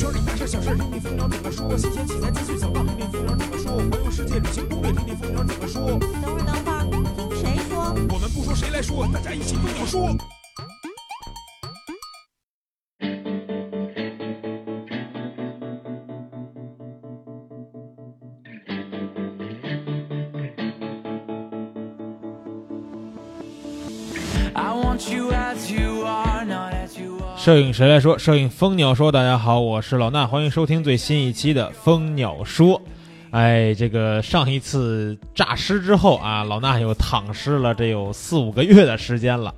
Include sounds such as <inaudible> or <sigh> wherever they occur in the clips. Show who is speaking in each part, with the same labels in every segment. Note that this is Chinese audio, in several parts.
Speaker 1: 圈里大事小事，听听蜂鸟怎么说。新鲜题材资讯想到，听听蜂鸟怎么说。环游世界旅行攻略，听听蜂鸟怎么说。
Speaker 2: 等会儿，等会儿，听谁说？
Speaker 1: 我们不说谁来说，大家一起跟我说。
Speaker 3: 摄影谁来说？摄影蜂鸟说。大家好，我是老衲，欢迎收听最新一期的蜂鸟说。哎，这个上一次诈尸之后啊，老衲又躺尸了，这有四五个月的时间了。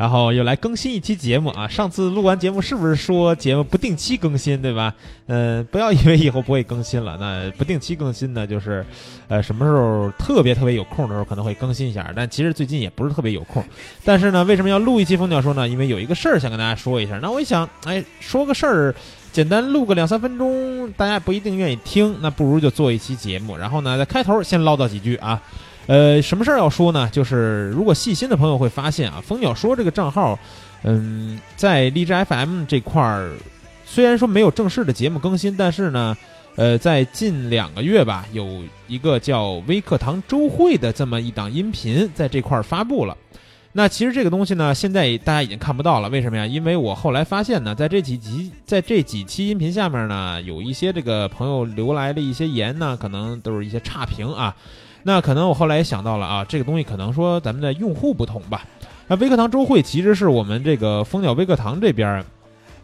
Speaker 3: 然后又来更新一期节目啊！上次录完节目是不是说节目不定期更新，对吧？嗯，不要以为以后不会更新了。那不定期更新呢，就是，呃，什么时候特别特别有空的时候可能会更新一下。但其实最近也不是特别有空。但是呢，为什么要录一期蜂鸟说呢？因为有一个事儿想跟大家说一下。那我一想，哎，说个事儿，简单录个两三分钟，大家不一定愿意听，那不如就做一期节目。然后呢，在开头先唠叨几句啊。呃，什么事儿要说呢？就是如果细心的朋友会发现啊，蜂鸟说这个账号，嗯，在荔枝 FM 这块儿，虽然说没有正式的节目更新，但是呢，呃，在近两个月吧，有一个叫微课堂周会的这么一档音频在这块儿发布了。那其实这个东西呢，现在大家已经看不到了。为什么呀？因为我后来发现呢，在这几集，在这几期音频下面呢，有一些这个朋友留来的一些言呢，可能都是一些差评啊。那可能我后来也想到了啊，这个东西可能说咱们的用户不同吧。那微课堂周会其实是我们这个蜂鸟微课堂这边，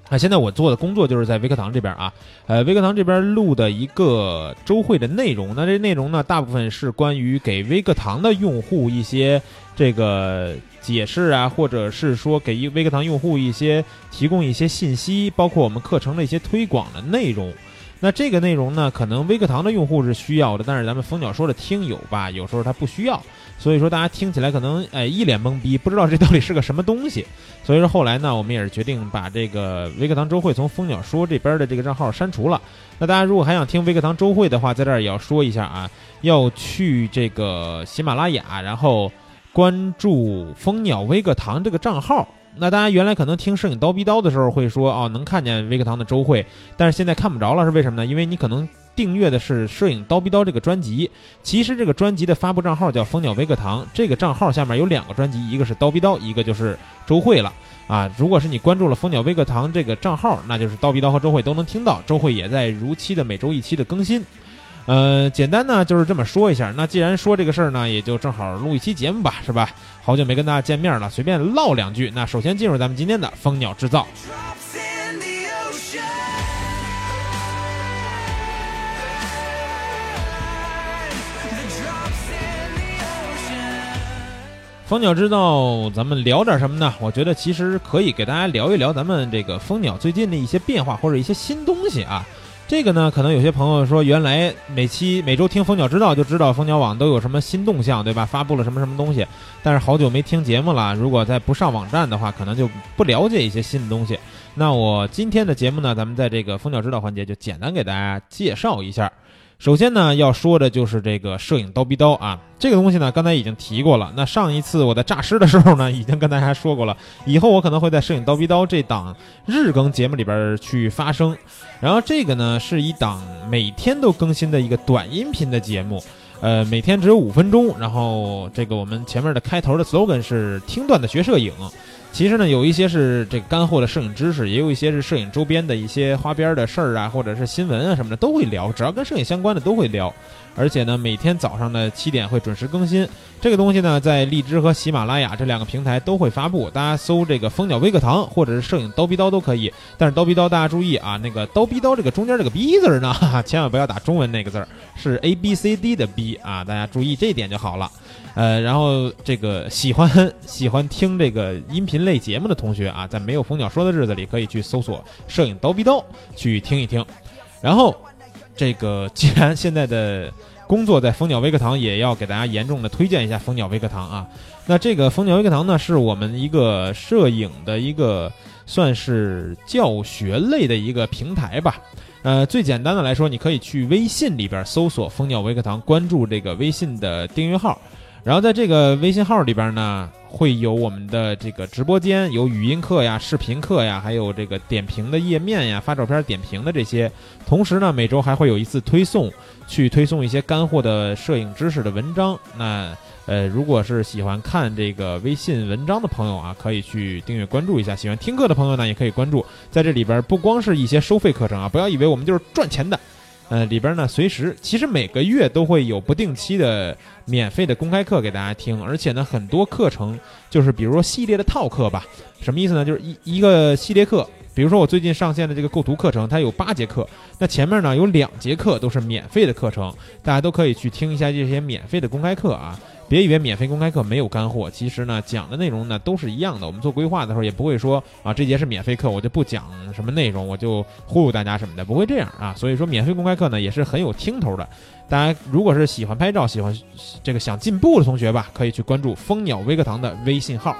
Speaker 3: 啊，现在我做的工作就是在微课堂这边啊，呃，微课堂这边录的一个周会的内容。那这内容呢，大部分是关于给微课堂的用户一些这个解释啊，或者是说给微课堂用户一些提供一些信息，包括我们课程的一些推广的内容。那这个内容呢，可能微课堂的用户是需要的，但是咱们蜂鸟说的听友吧，有时候他不需要，所以说大家听起来可能哎一脸懵逼，不知道这到底是个什么东西。所以说后来呢，我们也是决定把这个微课堂周会从蜂鸟说这边的这个账号删除了。那大家如果还想听微课堂周会的话，在这儿也要说一下啊，要去这个喜马拉雅，然后关注蜂鸟微课堂这个账号。那大家原来可能听摄影刀逼刀的时候会说哦，能看见微课堂的周会，但是现在看不着了，是为什么呢？因为你可能订阅的是摄影刀逼刀这个专辑，其实这个专辑的发布账号叫蜂鸟微课堂，这个账号下面有两个专辑，一个是刀逼刀，一个就是周会了啊。如果是你关注了蜂鸟微课堂这个账号，那就是刀逼刀和周会都能听到，周会也在如期的每周一期的更新。呃，简单呢就是这么说一下。那既然说这个事儿呢，也就正好录一期节目吧，是吧？好久没跟大家见面了，随便唠两句。那首先进入咱们今天的蜂鸟制造。蜂鸟制造，咱们聊点什么呢？我觉得其实可以给大家聊一聊咱们这个蜂鸟最近的一些变化或者一些新东西啊。这个呢，可能有些朋友说，原来每期每周听蜂鸟知道就知道蜂鸟网都有什么新动向，对吧？发布了什么什么东西，但是好久没听节目了。如果再不上网站的话，可能就不了解一些新的东西。那我今天的节目呢，咱们在这个蜂鸟知道环节就简单给大家介绍一下。首先呢，要说的就是这个摄影刀逼刀啊，这个东西呢，刚才已经提过了。那上一次我在诈尸的时候呢，已经跟大家说过了。以后我可能会在摄影刀逼刀这档日更节目里边去发声。然后这个呢，是一档每天都更新的一个短音频的节目，呃，每天只有五分钟。然后这个我们前面的开头的 slogan 是听段子学摄影。其实呢，有一些是这个干货的摄影知识，也有一些是摄影周边的一些花边的事儿啊，或者是新闻啊什么的都会聊，只要跟摄影相关的都会聊。而且呢，每天早上的七点会准时更新。这个东西呢，在荔枝和喜马拉雅这两个平台都会发布，大家搜这个蜂鸟微课堂或者是摄影刀逼刀都可以。但是刀逼刀大家注意啊，那个刀逼刀这个中间这个 B 字呢，<laughs> 千万不要打中文那个字儿，是 A B C D 的 B 啊，大家注意这一点就好了。呃，然后这个喜欢喜欢听这个音频类节目的同学啊，在没有蜂鸟说的日子里，可以去搜索“摄影刀逼刀”去听一听。然后，这个既然现在的工作在蜂鸟微课堂，也要给大家严重的推荐一下蜂鸟微课堂啊。那这个蜂鸟微课堂呢，是我们一个摄影的一个算是教学类的一个平台吧。呃，最简单的来说，你可以去微信里边搜索“蜂鸟微课堂”，关注这个微信的订阅号。然后在这个微信号里边呢，会有我们的这个直播间，有语音课呀、视频课呀，还有这个点评的页面呀、发照片点评的这些。同时呢，每周还会有一次推送，去推送一些干货的摄影知识的文章。那呃，如果是喜欢看这个微信文章的朋友啊，可以去订阅关注一下；喜欢听课的朋友呢，也可以关注。在这里边，不光是一些收费课程啊，不要以为我们就是赚钱的。呃，里边呢，随时其实每个月都会有不定期的免费的公开课给大家听，而且呢，很多课程就是比如说系列的套课吧，什么意思呢？就是一一个系列课，比如说我最近上线的这个构图课程，它有八节课，那前面呢有两节课都是免费的课程，大家都可以去听一下这些免费的公开课啊。别以为免费公开课没有干货，其实呢讲的内容呢都是一样的。我们做规划的时候也不会说啊这节是免费课，我就不讲什么内容，我就忽悠大家什么的，不会这样啊。所以说免费公开课呢也是很有听头的。大家如果是喜欢拍照、喜欢这个想进步的同学吧，可以去关注蜂鸟微课堂的微信号。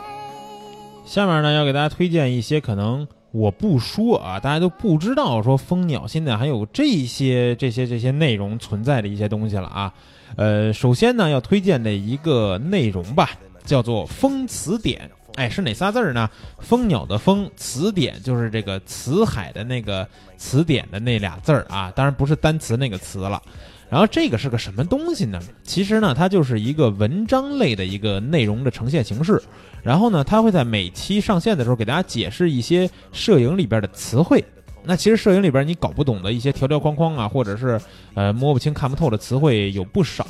Speaker 3: 下面呢要给大家推荐一些可能我不说啊，大家都不知道说蜂鸟现在还有这些这些这些内容存在的一些东西了啊。呃，首先呢，要推荐的一个内容吧，叫做《风词典》。哎，是哪仨字儿呢？蜂鸟的蜂，词典就是这个词海的那个词典的那俩字儿啊，当然不是单词那个词了。然后这个是个什么东西呢？其实呢，它就是一个文章类的一个内容的呈现形式。然后呢，它会在每期上线的时候给大家解释一些摄影里边的词汇。那其实摄影里边你搞不懂的一些条条框框啊，或者是呃摸不清看不透的词汇有不少，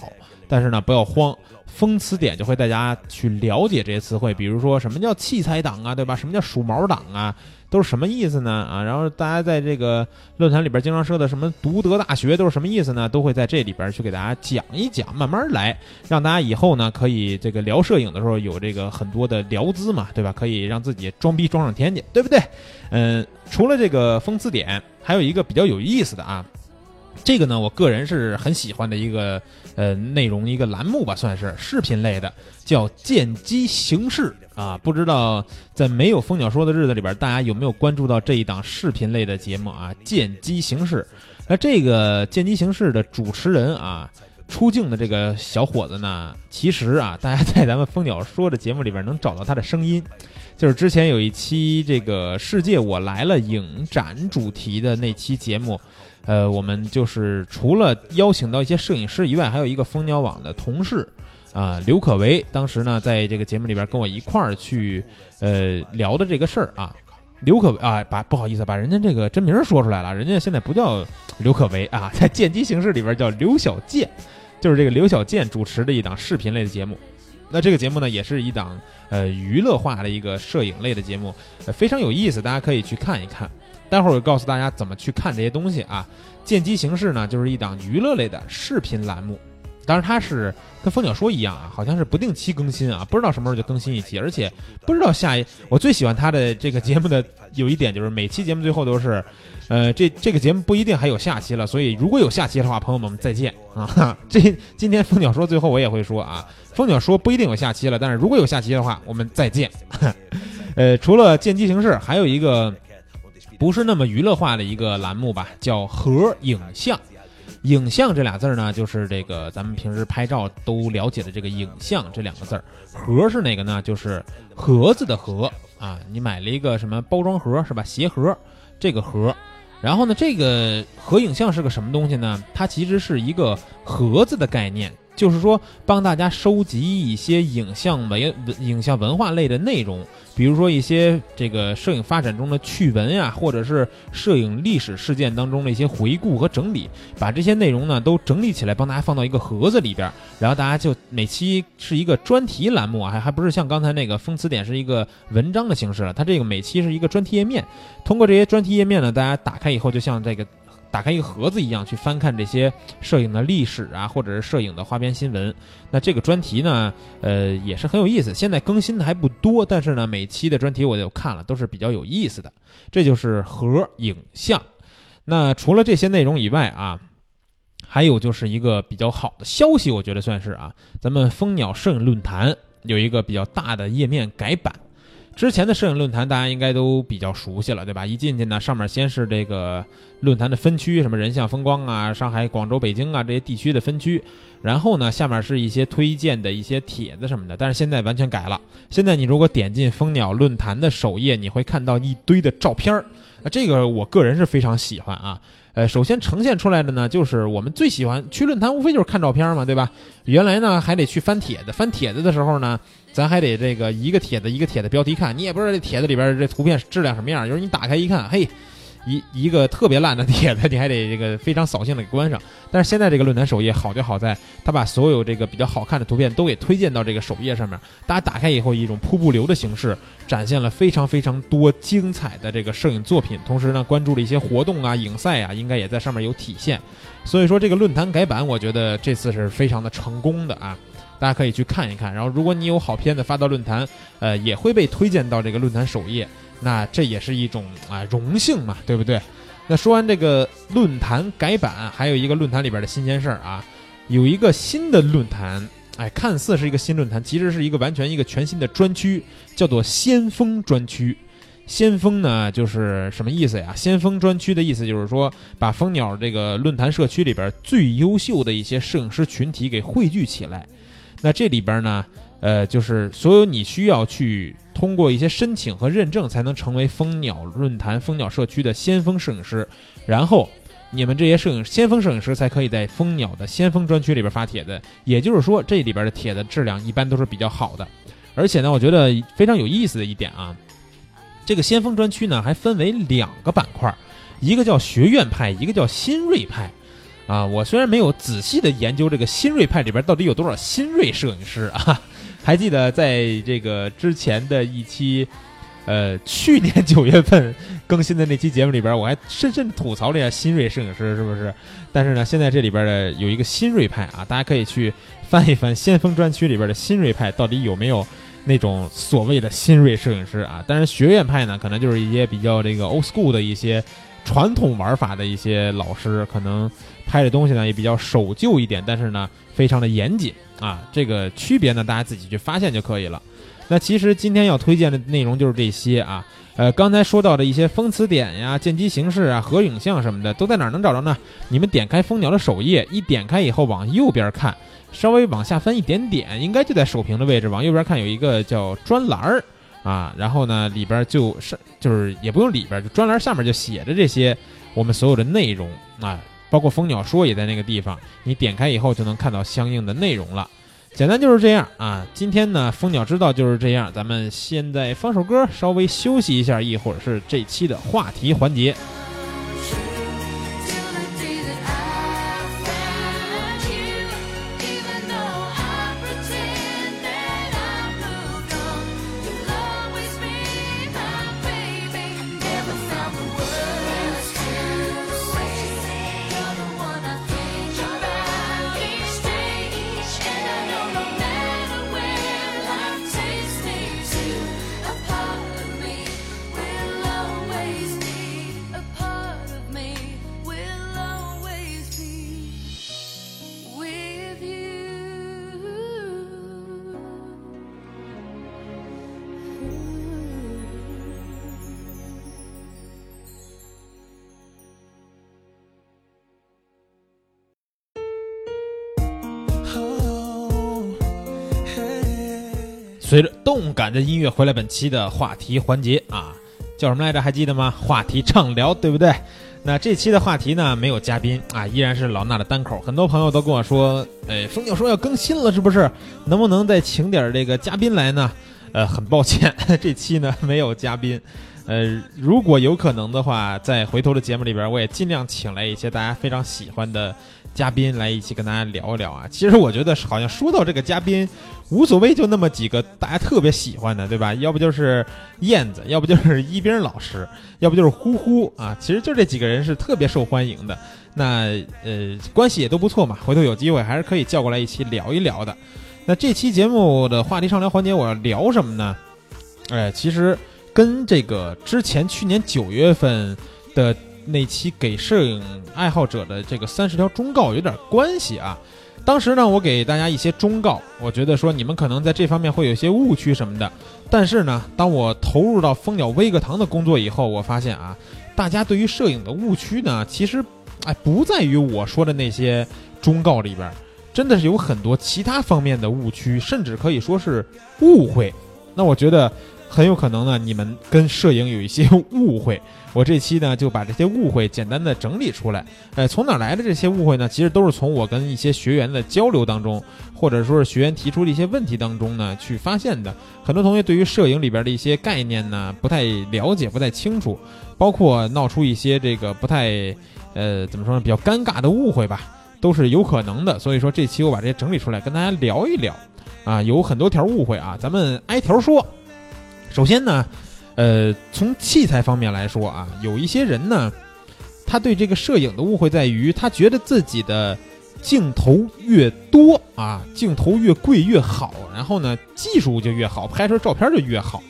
Speaker 3: 但是呢不要慌，风词典就会大家去了解这些词汇，比如说什么叫器材党啊，对吧？什么叫数毛党啊？都是什么意思呢？啊，然后大家在这个论坛里边经常说的什么读德大学都是什么意思呢？都会在这里边去给大家讲一讲，慢慢来，让大家以后呢可以这个聊摄影的时候有这个很多的聊资嘛，对吧？可以让自己装逼装上天去，对不对？嗯，除了这个风词典，还有一个比较有意思的啊。这个呢，我个人是很喜欢的一个呃内容一个栏目吧，算是视频类的，叫见机行事啊。不知道在没有蜂鸟说的日子里边，大家有没有关注到这一档视频类的节目啊？见机行事。那这个见机行事的主持人啊，出镜的这个小伙子呢，其实啊，大家在咱们蜂鸟说的节目里边能找到他的声音，就是之前有一期这个世界我来了影展主题的那期节目。呃，我们就是除了邀请到一些摄影师以外，还有一个蜂鸟网的同事，啊，刘可为，当时呢，在这个节目里边跟我一块儿去，呃，聊的这个事儿啊，刘可啊，把不好意思，把人家这个真名说出来了，人家现在不叫刘可为啊，在见机形式里边叫刘小健，就是这个刘小健主持的一档视频类的节目，那这个节目呢，也是一档呃娱乐化的一个摄影类的节目，非常有意思，大家可以去看一看。待会儿我告诉大家怎么去看这些东西啊。见机行事呢，就是一档娱乐类的视频栏目，当然它是跟蜂鸟说一样啊，好像是不定期更新啊，不知道什么时候就更新一期，而且不知道下一。我最喜欢它的这个节目的有一点就是每期节目最后都是，<laughs> 呃，这这个节目不一定还有下期了，所以如果有下期的话，朋友们再见啊。这今天蜂鸟说最后我也会说啊，蜂鸟说不一定有下期了，但是如果有下期的话，我们再见。<laughs> 呃，除了见机行事，还有一个。不是那么娱乐化的一个栏目吧，叫盒影像。影像这俩字儿呢，就是这个咱们平时拍照都了解的这个影像这两个字儿。盒是哪个呢？就是盒子的盒啊。你买了一个什么包装盒是吧？鞋盒这个盒。然后呢，这个盒影像是个什么东西呢？它其实是一个盒子的概念。就是说，帮大家收集一些影像文、影像文化类的内容，比如说一些这个摄影发展中的趣闻呀，或者是摄影历史事件当中的一些回顾和整理，把这些内容呢都整理起来，帮大家放到一个盒子里边，然后大家就每期是一个专题栏目啊，还还不是像刚才那个风词典是一个文章的形式了，它这个每期是一个专题页面，通过这些专题页面呢，大家打开以后就像这个。打开一个盒子一样去翻看这些摄影的历史啊，或者是摄影的花边新闻。那这个专题呢，呃，也是很有意思。现在更新的还不多，但是呢，每期的专题我就看了，都是比较有意思的。这就是盒影像。那除了这些内容以外啊，还有就是一个比较好的消息，我觉得算是啊，咱们蜂鸟摄影论坛有一个比较大的页面改版。之前的摄影论坛大家应该都比较熟悉了，对吧？一进去呢，上面先是这个论坛的分区，什么人像风光啊、上海、广州、北京啊这些地区的分区，然后呢，下面是一些推荐的一些帖子什么的。但是现在完全改了，现在你如果点进蜂鸟论坛的首页，你会看到一堆的照片儿，啊，这个我个人是非常喜欢啊。呃，首先呈现出来的呢，就是我们最喜欢去论坛，无非就是看照片嘛，对吧？原来呢还得去翻帖子，翻帖子的时候呢，咱还得这个一个帖子一个帖子标题看，你也不知道这帖子里边这图片质量什么样，就是你打开一看，嘿。一一个特别烂的帖子，你还得这个非常扫兴的给关上。但是现在这个论坛首页好就好在，它把所有这个比较好看的图片都给推荐到这个首页上面。大家打开以后，以一种瀑布流的形式展现了非常非常多精彩的这个摄影作品。同时呢，关注了一些活动啊、影赛啊，应该也在上面有体现。所以说这个论坛改版，我觉得这次是非常的成功的啊！大家可以去看一看。然后如果你有好片子发到论坛，呃，也会被推荐到这个论坛首页。那这也是一种啊荣幸嘛，对不对？那说完这个论坛改版，还有一个论坛里边的新鲜事儿啊，有一个新的论坛，哎，看似是一个新论坛，其实是一个完全一个全新的专区，叫做先锋专区。先锋呢，就是什么意思呀？先锋专区的意思就是说，把蜂鸟这个论坛社区里边最优秀的一些摄影师群体给汇聚起来。那这里边呢？呃，就是所有你需要去通过一些申请和认证，才能成为蜂鸟论坛、蜂鸟社区的先锋摄影师。然后，你们这些摄影先锋摄影师才可以在蜂鸟的先锋专区里边发帖子。也就是说，这里边的帖子质量一般都是比较好的。而且呢，我觉得非常有意思的一点啊，这个先锋专区呢还分为两个板块，一个叫学院派，一个叫新锐派。啊，我虽然没有仔细的研究这个新锐派里边到底有多少新锐摄影师啊。<laughs> 还记得在这个之前的一期，呃，去年九月份更新的那期节目里边，我还深深吐槽了一下新锐摄影师，是不是？但是呢，现在这里边的有一个新锐派啊，大家可以去翻一翻先锋专区里边的新锐派，到底有没有那种所谓的新锐摄影师啊？当然，学院派呢，可能就是一些比较这个 old school 的一些传统玩法的一些老师，可能拍的东西呢也比较守旧一点，但是呢，非常的严谨。啊，这个区别呢，大家自己去发现就可以了。那其实今天要推荐的内容就是这些啊。呃，刚才说到的一些风词典呀、见机行事啊、合影像什么的，都在哪儿能找着呢？你们点开蜂鸟的首页，一点开以后往右边看，稍微往下翻一点点，应该就在首屏的位置，往右边看有一个叫专栏儿啊。然后呢，里边就是就是也不用里边，就专栏下面就写着这些我们所有的内容啊。包括蜂鸟说也在那个地方，你点开以后就能看到相应的内容了。简单就是这样啊。今天呢，蜂鸟知道就是这样。咱们现在放首歌，稍微休息一下，一会儿是这期的话题环节。随着动感的音乐回来，本期的话题环节啊，叫什么来着？还记得吗？话题畅聊，对不对？那这期的话题呢，没有嘉宾啊，依然是老衲的单口。很多朋友都跟我说，哎，风鸟说要更新了，是不是？能不能再请点这个嘉宾来呢？呃，很抱歉，<laughs> 这期呢没有嘉宾。呃，如果有可能的话，在回头的节目里边，我也尽量请来一些大家非常喜欢的。嘉宾来一起跟大家聊一聊啊！其实我觉得好像说到这个嘉宾，无所谓，就那么几个大家特别喜欢的，对吧？要不就是燕子，要不就是一冰老师，<laughs> 要不就是呼呼啊！其实就这几个人是特别受欢迎的。那呃，关系也都不错嘛。回头有机会还是可以叫过来一起聊一聊的。那这期节目的话题畅聊环节，我要聊什么呢？哎，其实跟这个之前去年九月份的。那期给摄影爱好者的这个三十条忠告有点关系啊，当时呢，我给大家一些忠告，我觉得说你们可能在这方面会有一些误区什么的。但是呢，当我投入到蜂鸟微课堂的工作以后，我发现啊，大家对于摄影的误区呢，其实哎不在于我说的那些忠告里边，真的是有很多其他方面的误区，甚至可以说是误会。那我觉得很有可能呢，你们跟摄影有一些 <laughs> 误会。我这期呢就把这些误会简单的整理出来。呃，从哪来的这些误会呢？其实都是从我跟一些学员的交流当中，或者说是学员提出的一些问题当中呢去发现的。很多同学对于摄影里边的一些概念呢不太了解，不太清楚，包括闹出一些这个不太呃怎么说呢比较尴尬的误会吧，都是有可能的。所以说这期我把这些整理出来跟大家聊一聊。啊，有很多条误会啊，咱们挨条说。首先呢。呃，从器材方面来说啊，有一些人呢，他对这个摄影的误会在于，他觉得自己的镜头越多啊，镜头越贵越好，然后呢，技术就越好，拍出照片就越好。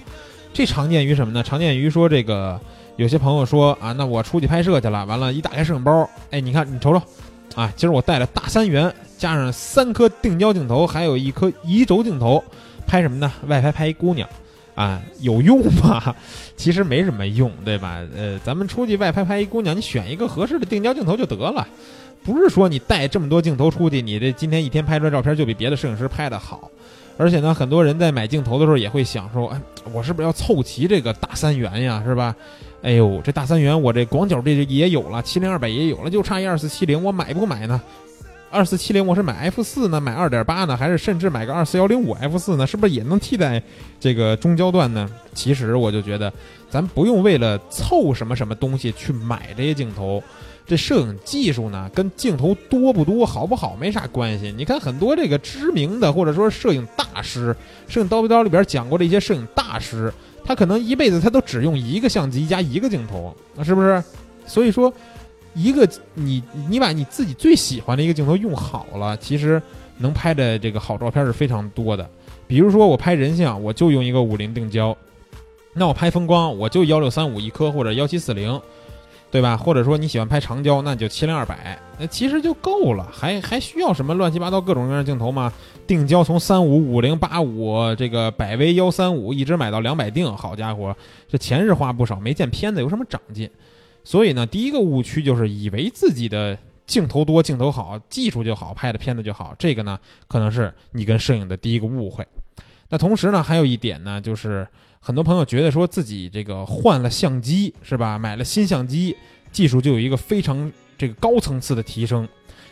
Speaker 3: 这常见于什么呢？常见于说这个有些朋友说啊，那我出去拍摄去了，完了，一打开摄影包，哎，你看，你瞅瞅，啊，今儿我带了大三元，加上三颗定焦镜头，还有一颗移轴镜头，拍什么呢？外拍拍一姑娘。啊，有用吗？<laughs> 其实没什么用，对吧？呃，咱们出去外拍拍一姑娘，你选一个合适的定焦镜头就得了，不是说你带这么多镜头出去，你这今天一天拍出来照片就比别的摄影师拍的好。而且呢，很多人在买镜头的时候也会想说，哎，我是不是要凑齐这个大三元呀？是吧？哎呦，这大三元我这广角这也有了，七零二百也有了，就差一二四七零，我买不买呢？二四七零，我是买 F 四呢，买二点八呢，还是甚至买个二四幺零五 F 四呢？是不是也能替代这个中焦段呢？其实我就觉得，咱不用为了凑什么什么东西去买这些镜头。这摄影技术呢，跟镜头多不多、好不好没啥关系。你看很多这个知名的或者说摄影大师，摄影叨不叨里边讲过的一些摄影大师，他可能一辈子他都只用一个相机加一个镜头，那是不是？所以说。一个你你把你自己最喜欢的一个镜头用好了，其实能拍的这个好照片是非常多的。比如说我拍人像，我就用一个五零定焦；那我拍风光，我就幺六三五一颗或者幺七四零，对吧？或者说你喜欢拍长焦，那你就七零二百，那其实就够了。还还需要什么乱七八糟各种各样的镜头吗？定焦从三五五零八五这个百威幺三五一直买到两百定，好家伙，这钱是花不少，没见片子有什么长进。所以呢，第一个误区就是以为自己的镜头多、镜头好、技术就好，拍的片子就好。这个呢，可能是你跟摄影的第一个误会。那同时呢，还有一点呢，就是很多朋友觉得说自己这个换了相机是吧，买了新相机，技术就有一个非常这个高层次的提升。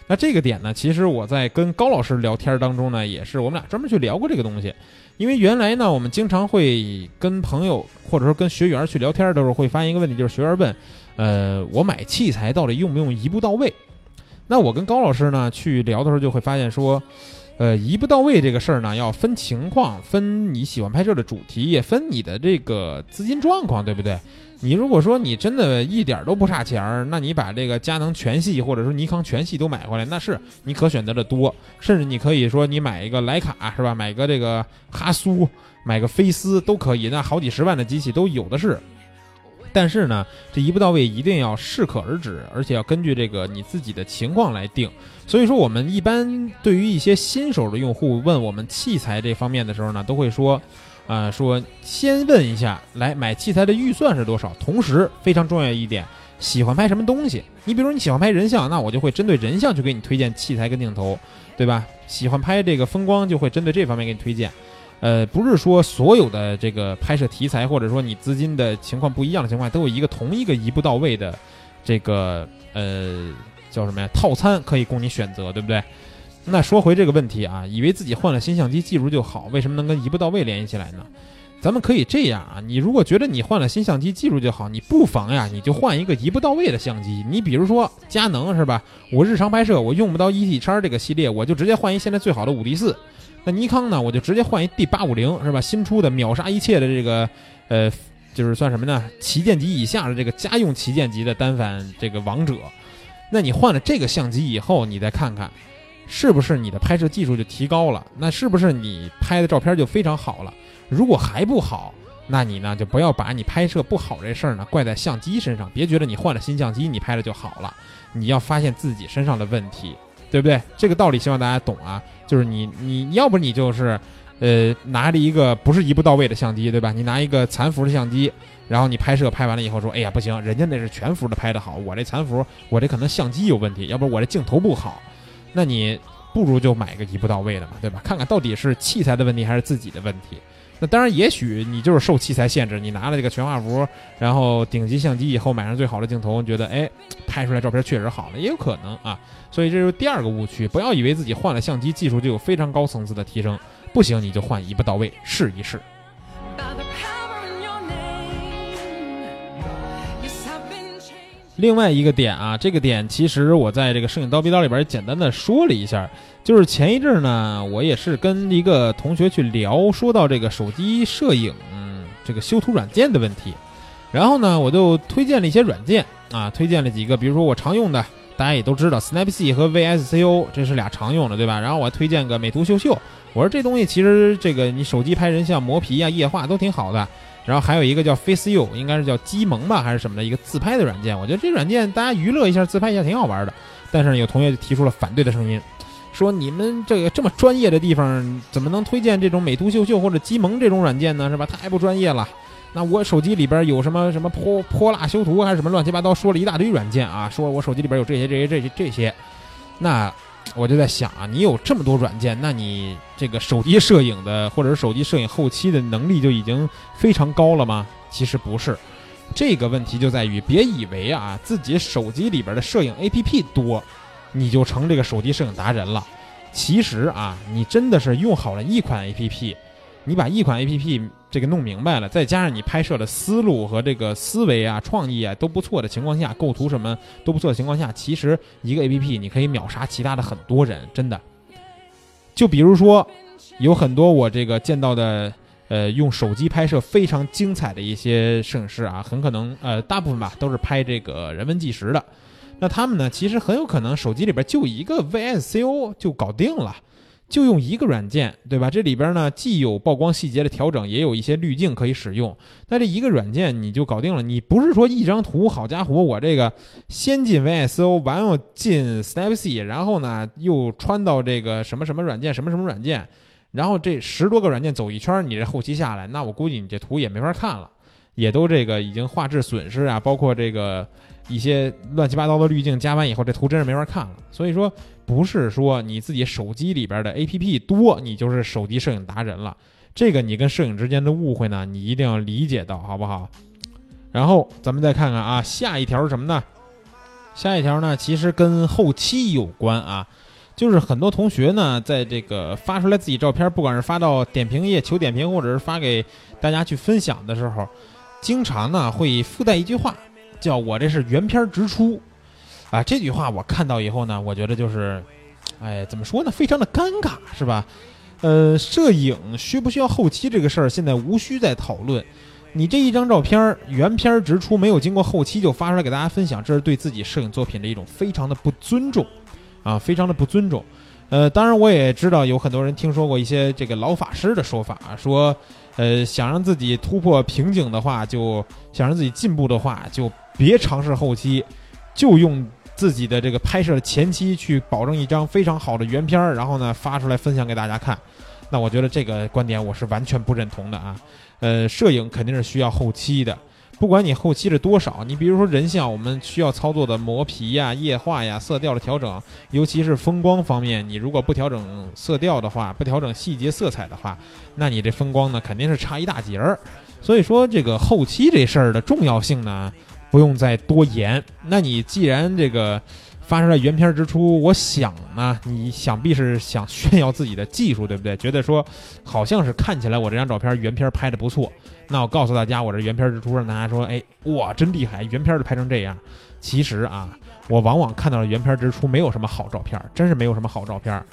Speaker 3: 那这个点呢，其实我在跟高老师聊天当中呢，也是我们俩专门去聊过这个东西。因为原来呢，我们经常会跟朋友或者说跟学员去聊天的时候，会发现一个问题，就是学员问。呃，我买器材到底用不用一步到位？那我跟高老师呢去聊的时候，就会发现说，呃，一步到位这个事儿呢，要分情况，分你喜欢拍摄的主题，也分你的这个资金状况，对不对？你如果说你真的一点都不差钱儿，那你把这个佳能全系或者说尼康全系都买回来，那是你可选择的多，甚至你可以说你买一个徕卡是吧？买个这个哈苏，买个飞思都可以，那好几十万的机器都有的是。但是呢，这一步到位一定要适可而止，而且要根据这个你自己的情况来定。所以说，我们一般对于一些新手的用户问我们器材这方面的时候呢，都会说，啊，说先问一下，来买器材的预算是多少？同时，非常重要一点，喜欢拍什么东西？你比如你喜欢拍人像，那我就会针对人像去给你推荐器材跟镜头，对吧？喜欢拍这个风光，就会针对这方面给你推荐。呃，不是说所有的这个拍摄题材，或者说你资金的情况不一样的情况，都有一个同一个一步到位的这个呃叫什么呀套餐可以供你选择，对不对？那说回这个问题啊，以为自己换了新相机技术就好，为什么能跟一步到位联系起来呢？咱们可以这样啊，你如果觉得你换了新相机技术就好，你不妨呀，你就换一个一步到位的相机。你比如说佳能是吧？我日常拍摄我用不到 E T 叉这个系列，我就直接换一现在最好的五 D 四。那尼康呢？我就直接换一 D 八五零，是吧？新出的秒杀一切的这个，呃，就是算什么呢？旗舰级以下的这个家用旗舰级的单反这个王者。那你换了这个相机以后，你再看看，是不是你的拍摄技术就提高了？那是不是你拍的照片就非常好了？如果还不好，那你呢就不要把你拍摄不好这事儿呢怪在相机身上，别觉得你换了新相机你拍的就好了，你要发现自己身上的问题。对不对？这个道理希望大家懂啊，就是你你要不你就是，呃，拿着一个不是一步到位的相机，对吧？你拿一个残幅的相机，然后你拍摄拍完了以后说，哎呀不行，人家那是全幅的拍的好，我这残幅，我这可能相机有问题，要不我这镜头不好，那你不如就买个一步到位的嘛，对吧？看看到底是器材的问题还是自己的问题。当然，也许你就是受器材限制，你拿了这个全画幅，然后顶级相机以后买上最好的镜头，觉得哎，拍出来照片确实好了，也有可能啊。所以这就是第二个误区，不要以为自己换了相机，技术就有非常高层次的提升，不行你就换一步到位，试一试。另外一个点啊，这个点其实我在这个摄影刀逼刀里边简单的说了一下，就是前一阵呢，我也是跟一个同学去聊，说到这个手机摄影、嗯这个修图软件的问题，然后呢，我就推荐了一些软件啊，推荐了几个，比如说我常用的，大家也都知道，Snapseed 和 VSCO 这是俩常用的，对吧？然后我还推荐个美图秀秀，我说这东西其实这个你手机拍人像、磨皮啊、液化都挺好的。然后还有一个叫 Face You，应该是叫机萌吧，还是什么的一个自拍的软件。我觉得这软件大家娱乐一下、自拍一下挺好玩的。但是有同学就提出了反对的声音，说你们这个这么专业的地方，怎么能推荐这种美图秀秀或者机萌这种软件呢？是吧？太不专业了。那我手机里边有什么什么泼泼辣修图还是什么乱七八糟，说了一大堆软件啊，说我手机里边有这些这些这些这些。那我就在想啊，你有这么多软件，那你这个手机摄影的或者是手机摄影后期的能力就已经非常高了吗？其实不是，这个问题就在于，别以为啊自己手机里边的摄影 APP 多，你就成这个手机摄影达人了。其实啊，你真的是用好了一款 APP，你把一款 APP 这个弄明白了，再加上你拍摄的思路和这个思维啊、创意啊都不错的情况下，构图什么都不错的情况下，其实一个 APP 你可以秒杀其他的很多人，真的。就比如说，有很多我这个见到的，呃，用手机拍摄非常精彩的一些摄影师啊，很可能呃，大部分吧都是拍这个人文纪实的。那他们呢，其实很有可能手机里边就一个 VSCO 就搞定了。就用一个软件，对吧？这里边呢，既有曝光细节的调整，也有一些滤镜可以使用。那这一个软件你就搞定了。你不是说一张图，好家伙，我这个先进 VSO，完了进 Snapseed，然后呢又穿到这个什么什么软件，什么什么软件，然后这十多个软件走一圈，你这后期下来，那我估计你这图也没法看了，也都这个已经画质损失啊，包括这个一些乱七八糟的滤镜加完以后，这图真是没法看了。所以说。不是说你自己手机里边的 APP 多，你就是手机摄影达人了。这个你跟摄影之间的误会呢，你一定要理解到，好不好？然后咱们再看看啊，下一条是什么呢？下一条呢，其实跟后期有关啊，就是很多同学呢，在这个发出来自己照片，不管是发到点评页求点评，或者是发给大家去分享的时候，经常呢会附带一句话，叫我这是原片直出。啊，这句话我看到以后呢，我觉得就是，哎，怎么说呢，非常的尴尬，是吧？呃，摄影需不需要后期这个事儿，现在无需再讨论。你这一张照片原片直出，没有经过后期就发出来给大家分享，这是对自己摄影作品的一种非常的不尊重，啊，非常的不尊重。呃，当然我也知道有很多人听说过一些这个老法师的说法，啊说，呃，想让自己突破瓶颈的话，就想让自己进步的话，就别尝试后期，就用。自己的这个拍摄的前期去保证一张非常好的原片儿，然后呢发出来分享给大家看。那我觉得这个观点我是完全不认同的啊。呃，摄影肯定是需要后期的，不管你后期是多少，你比如说人像，我们需要操作的磨皮呀、液化呀、色调的调整，尤其是风光方面，你如果不调整色调的话，不调整细节色彩的话，那你这风光呢肯定是差一大截儿。所以说这个后期这事儿的重要性呢。不用再多言。那你既然这个发出来原片之初，我想呢，你想必是想炫耀自己的技术，对不对？觉得说好像是看起来我这张照片原片拍的不错。那我告诉大家，我这原片之初让大家说，哎，哇，真厉害，原片都拍成这样。其实啊，我往往看到了原片之初没有什么好照片，真是没有什么好照片。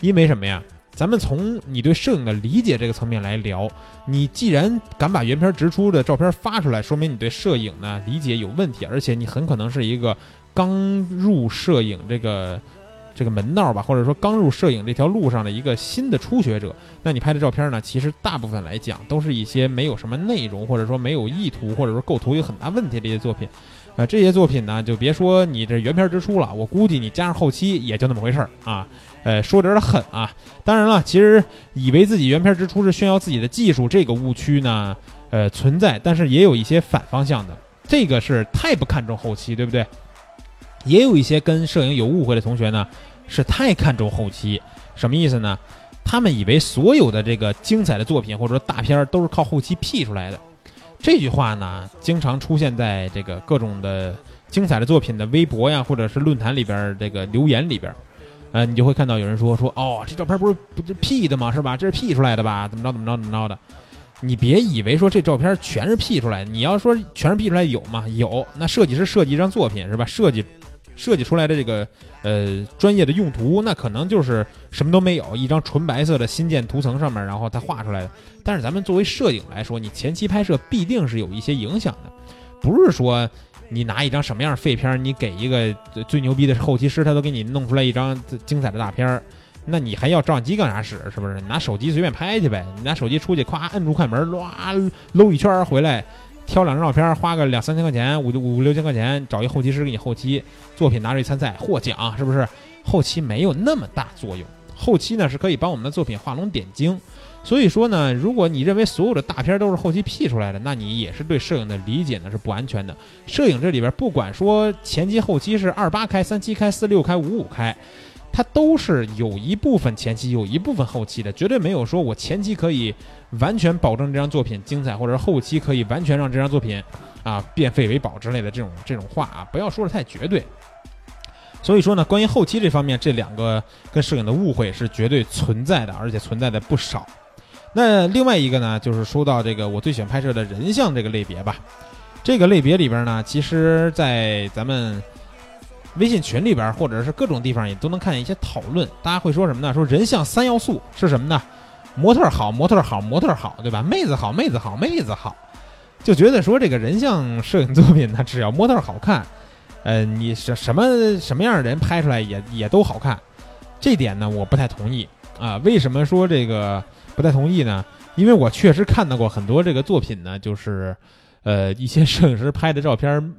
Speaker 3: 因为什么呀？咱们从你对摄影的理解这个层面来聊，你既然敢把原片直出的照片发出来，说明你对摄影呢理解有问题，而且你很可能是一个刚入摄影这个这个门道吧，或者说刚入摄影这条路上的一个新的初学者。那你拍的照片呢，其实大部分来讲都是一些没有什么内容，或者说没有意图，或者说构图有很大问题的一些作品。呃，这些作品呢，就别说你这原片直出了，我估计你加上后期也就那么回事儿啊。呃，说的有点狠啊。当然了，其实以为自己原片之初是炫耀自己的技术，这个误区呢，呃，存在，但是也有一些反方向的。这个是太不看重后期，对不对？也有一些跟摄影有误会的同学呢，是太看重后期。什么意思呢？他们以为所有的这个精彩的作品或者说大片儿都是靠后期 P 出来的。这句话呢，经常出现在这个各种的精彩的作品的微博呀，或者是论坛里边这个留言里边，呃，你就会看到有人说说哦，这照片不是不是 P 的吗？是吧？这是 P 出来的吧？怎么着怎么着怎么着的？你别以为说这照片全是 P 出来的，你要说全是 P 出来有吗？有，那设计师设计一张作品是吧？设计设计出来的这个呃专业的用途，那可能就是什么都没有，一张纯白色的新建图层上面，然后他画出来的。但是咱们作为摄影来说，你前期拍摄必定是有一些影响的，不是说你拿一张什么样的废片儿，你给一个最牛逼的后期师，他都给你弄出来一张精彩的大片儿，那你还要照相机干啥使？是不是？拿手机随便拍去呗，你拿手机出去，咵摁住快门，哇搂一圈回来，挑两张照片，花个两三千块钱，五五六千块钱，找一后期师给你后期，作品拿着一参赛获奖，是不是？后期没有那么大作用，后期呢是可以帮我们的作品画龙点睛。所以说呢，如果你认为所有的大片都是后期 P 出来的，那你也是对摄影的理解呢是不安全的。摄影这里边不管说前期后期是二八开、三七开、四六开、五五开，它都是有一部分前期，有一部分后期的，绝对没有说我前期可以完全保证这张作品精彩，或者后期可以完全让这张作品啊变废为宝之类的这种这种话啊，不要说的太绝对。所以说呢，关于后期这方面，这两个跟摄影的误会是绝对存在的，而且存在的不少。那另外一个呢，就是说到这个我最喜欢拍摄的人像这个类别吧。这个类别里边呢，其实，在咱们微信群里边，或者是各种地方也都能看见一些讨论。大家会说什么呢？说人像三要素是什么呢？模特好，模特好，模特好，对吧？妹子好，妹子好，妹子好，就觉得说这个人像摄影作品呢，只要模特好看，呃，你什什么什么样的人拍出来也也都好看。这点呢，我不太同意啊。为什么说这个不太同意呢？因为我确实看到过很多这个作品呢，就是呃一些摄影师拍的照片，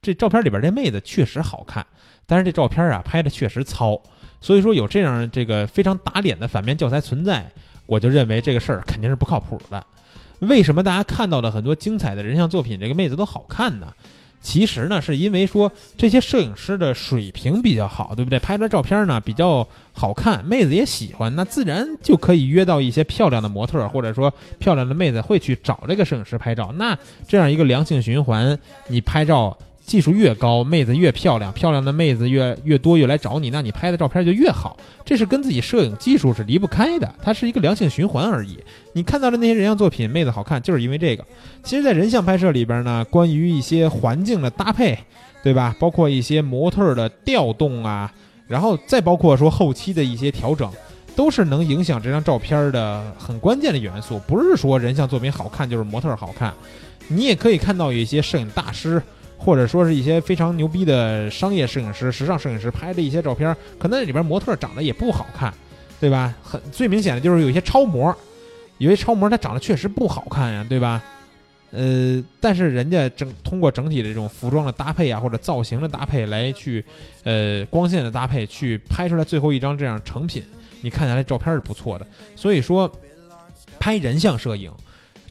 Speaker 3: 这照片里边这妹子确实好看，但是这照片啊拍的确实糙，所以说有这样这个非常打脸的反面教材存在，我就认为这个事儿肯定是不靠谱的。为什么大家看到的很多精彩的人像作品，这个妹子都好看呢？其实呢，是因为说这些摄影师的水平比较好，对不对？拍出来照片呢比较好看，妹子也喜欢，那自然就可以约到一些漂亮的模特，或者说漂亮的妹子会去找这个摄影师拍照。那这样一个良性循环，你拍照技术越高，妹子越漂亮，漂亮的妹子越越多，越来找你，那你拍的照片就越好。这是跟自己摄影技术是离不开的，它是一个良性循环而已。你看到的那些人像作品，妹子好看，就是因为这个。其实，在人像拍摄里边呢，关于一些环境的搭配，对吧？包括一些模特的调动啊，然后再包括说后期的一些调整，都是能影响这张照片的很关键的元素。不是说人像作品好看就是模特好看，你也可以看到有一些摄影大师。或者说是一些非常牛逼的商业摄影师、时尚摄影师拍的一些照片，可能里边模特长得也不好看，对吧？很最明显的就是有一些超模，有些超模她长得确实不好看呀，对吧？呃，但是人家整通过整体的这种服装的搭配啊，或者造型的搭配来去，呃，光线的搭配去拍出来最后一张这样成品，你看起来照片是不错的。所以说，拍人像摄影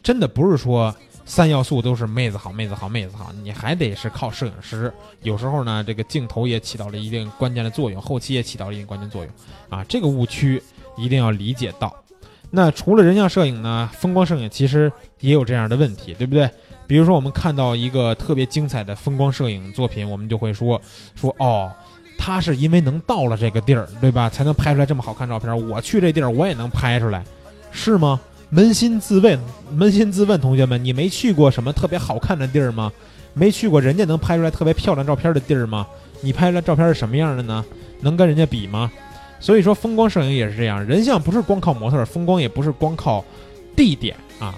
Speaker 3: 真的不是说。三要素都是妹子好，妹子好，妹子好，你还得是靠摄影师。有时候呢，这个镜头也起到了一定关键的作用，后期也起到了一定关键作用啊。这个误区一定要理解到。那除了人像摄影呢，风光摄影其实也有这样的问题，对不对？比如说我们看到一个特别精彩的风光摄影作品，我们就会说说哦，他是因为能到了这个地儿，对吧，才能拍出来这么好看照片。我去这地儿，我也能拍出来，是吗？扪心自问，扪心自问，同学们，你没去过什么特别好看的地儿吗？没去过人家能拍出来特别漂亮照片的地儿吗？你拍出来照片是什么样的呢？能跟人家比吗？所以说，风光摄影也是这样，人像不是光靠模特，风光也不是光靠地点啊。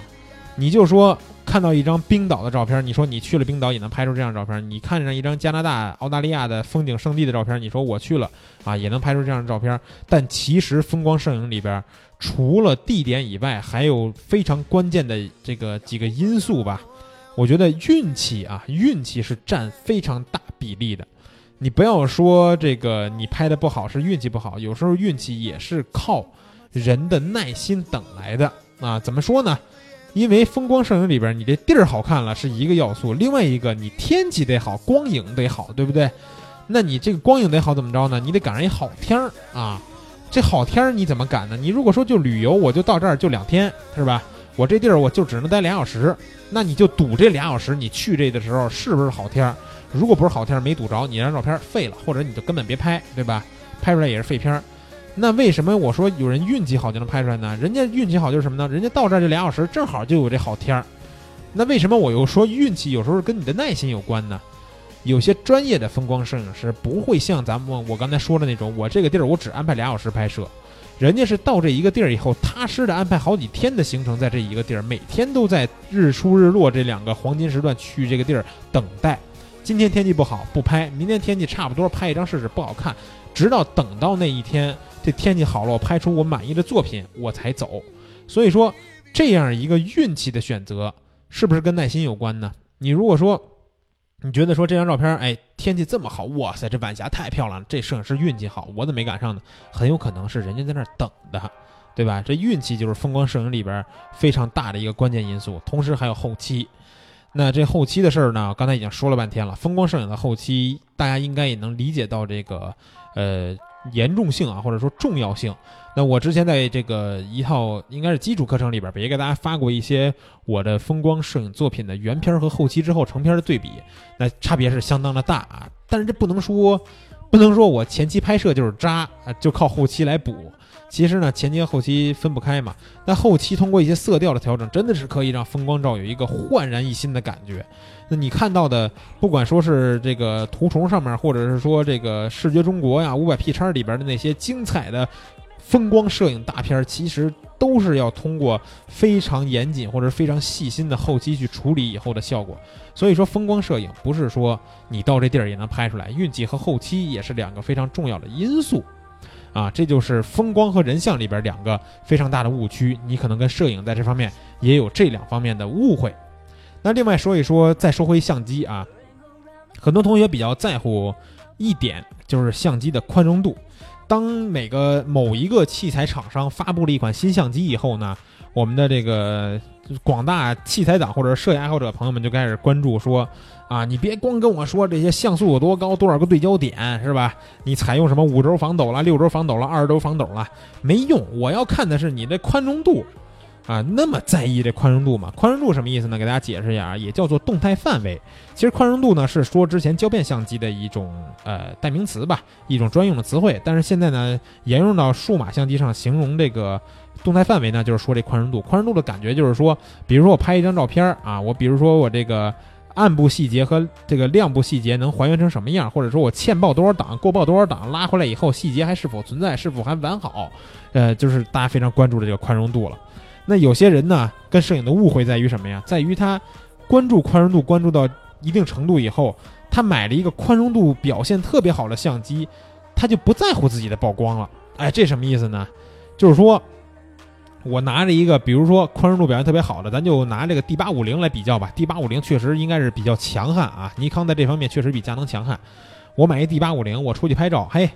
Speaker 3: 你就说看到一张冰岛的照片，你说你去了冰岛也能拍出这样照片；你看上一张加拿大、澳大利亚的风景胜地的照片，你说我去了啊也能拍出这样的照片。但其实风光摄影里边。除了地点以外，还有非常关键的这个几个因素吧。我觉得运气啊，运气是占非常大比例的。你不要说这个你拍的不好是运气不好，有时候运气也是靠人的耐心等来的啊。怎么说呢？因为风光摄影里边，你这地儿好看了是一个要素，另外一个你天气得好，光影得好，对不对？那你这个光影得好怎么着呢？你得赶上一好天儿啊。这好天儿你怎么赶呢？你如果说就旅游，我就到这儿就两天，是吧？我这地儿我就只能待俩小时，那你就赌这俩小时，你去这的时候是不是好天儿？如果不是好天儿，没赌着，你这张照片废了，或者你就根本别拍，对吧？拍出来也是废片儿。那为什么我说有人运气好就能拍出来呢？人家运气好就是什么呢？人家到这儿这俩小时正好就有这好天儿。那为什么我又说运气有时候跟你的耐心有关呢？有些专业的风光摄影师不会像咱们我刚才说的那种，我这个地儿我只安排俩小时拍摄，人家是到这一个地儿以后，踏实的安排好几天的行程，在这一个地儿，每天都在日出日落这两个黄金时段去这个地儿等待。今天天气不好不拍，明天天气差不多拍一张试试不好看，直到等到那一天这天气好了，我拍出我满意的作品我才走。所以说，这样一个运气的选择是不是跟耐心有关呢？你如果说你觉得说这张照片，哎，天气这么好，哇塞，这晚霞太漂亮了，这摄影师运气好，我怎么没赶上呢？很有可能是人家在那儿等的，对吧？这运气就是风光摄影里边非常大的一个关键因素，同时还有后期。那这后期的事儿呢，刚才已经说了半天了。风光摄影的后期，大家应该也能理解到这个呃严重性啊，或者说重要性。那我之前在这个一套应该是基础课程里边，也给大家发过一些我的风光摄影作品的原片和后期之后成片的对比，那差别是相当的大啊。但是这不能说，不能说我前期拍摄就是渣啊，就靠后期来补。其实呢，前期和后期分不开嘛。那后期通过一些色调的调整，真的是可以让风光照有一个焕然一新的感觉。那你看到的，不管说是这个图虫上面，或者是说这个视觉中国呀、五百 P 叉里边的那些精彩的风光摄影大片，其实都是要通过非常严谨或者非常细心的后期去处理以后的效果。所以说，风光摄影不是说你到这地儿也能拍出来，运气和后期也是两个非常重要的因素。啊，这就是风光和人像里边两个非常大的误区，你可能跟摄影在这方面也有这两方面的误会。那另外说一说，再说回相机啊，很多同学比较在乎一点，就是相机的宽容度。当每个某一个器材厂商发布了一款新相机以后呢，我们的这个广大器材党或者摄影爱好者朋友们就开始关注说。啊，你别光跟我说这些像素有多高，多少个对焦点是吧？你采用什么五轴防抖了、六轴防抖了、二十轴防抖了，没用。我要看的是你的宽容度，啊，那么在意这宽容度吗？宽容度什么意思呢？给大家解释一下啊，也叫做动态范围。其实宽容度呢是说之前胶片相机的一种呃代名词吧，一种专用的词汇。但是现在呢，沿用到数码相机上形容这个动态范围呢，就是说这宽容度。宽容度的感觉就是说，比如说我拍一张照片啊，我比如说我这个。暗部细节和这个亮部细节能还原成什么样？或者说我欠曝多少档，过曝多少档，拉回来以后细节还是否存在，是否还完好？呃，就是大家非常关注的这个宽容度了。那有些人呢，跟摄影的误会在于什么呀？在于他关注宽容度关注到一定程度以后，他买了一个宽容度表现特别好的相机，他就不在乎自己的曝光了。哎，这什么意思呢？就是说。我拿着一个，比如说宽容度表现特别好的，咱就拿这个 D 八五零来比较吧。D 八五零确实应该是比较强悍啊，尼康在这方面确实比佳能强悍。我买一 D 八五零，我出去拍照，嘿，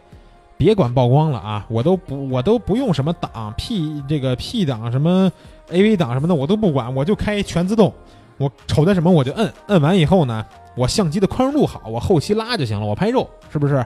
Speaker 3: 别管曝光了啊，我都不我都不用什么档 P 这个 P 档什么 AV 档什么的我都不管，我就开全自动，我瞅见什么我就摁，摁完以后呢，我相机的宽容度好，我后期拉就行了，我拍肉是不是？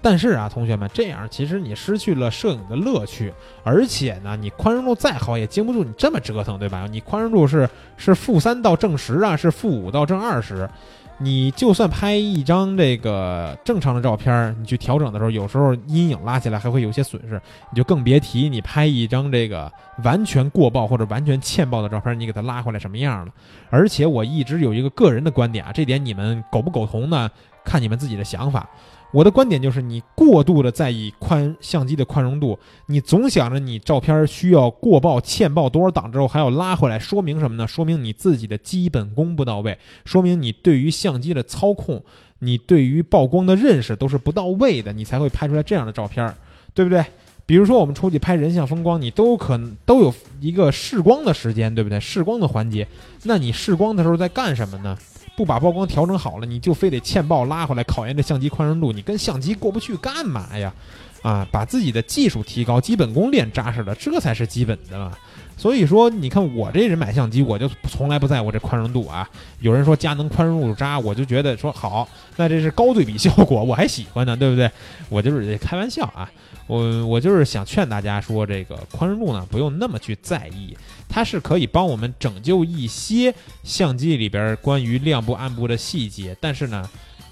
Speaker 3: 但是啊，同学们，这样其实你失去了摄影的乐趣，而且呢，你宽容度再好也经不住你这么折腾，对吧？你宽容度是是负三到正十啊，是负五到正二十，你就算拍一张这个正常的照片，你去调整的时候，有时候阴影拉起来还会有些损失，你就更别提你拍一张这个完全过曝或者完全欠曝的照片，你给它拉回来什么样了？而且我一直有一个个人的观点啊，这点你们苟不苟同呢？看你们自己的想法。我的观点就是，你过度的在意宽相机的宽容度，你总想着你照片需要过曝、欠曝多少档之后还要拉回来，说明什么呢？说明你自己的基本功不到位，说明你对于相机的操控，你对于曝光的认识都是不到位的，你才会拍出来这样的照片，对不对？比如说我们出去拍人像风光，你都可能都有一个试光的时间，对不对？试光的环节，那你试光的时候在干什么呢？不把曝光调整好了，你就非得欠曝拉回来考验这相机宽容度，你跟相机过不去干嘛呀？啊，把自己的技术提高，基本功练扎实了，这才是基本的。所以说，你看我这人买相机，我就从来不在乎这宽容度啊。有人说佳能宽容度渣，我就觉得说好，那这是高对比效果，我还喜欢呢，对不对？我就是开玩笑啊，我我就是想劝大家说，这个宽容度呢，不用那么去在意，它是可以帮我们拯救一些相机里边关于亮部暗部的细节，但是呢。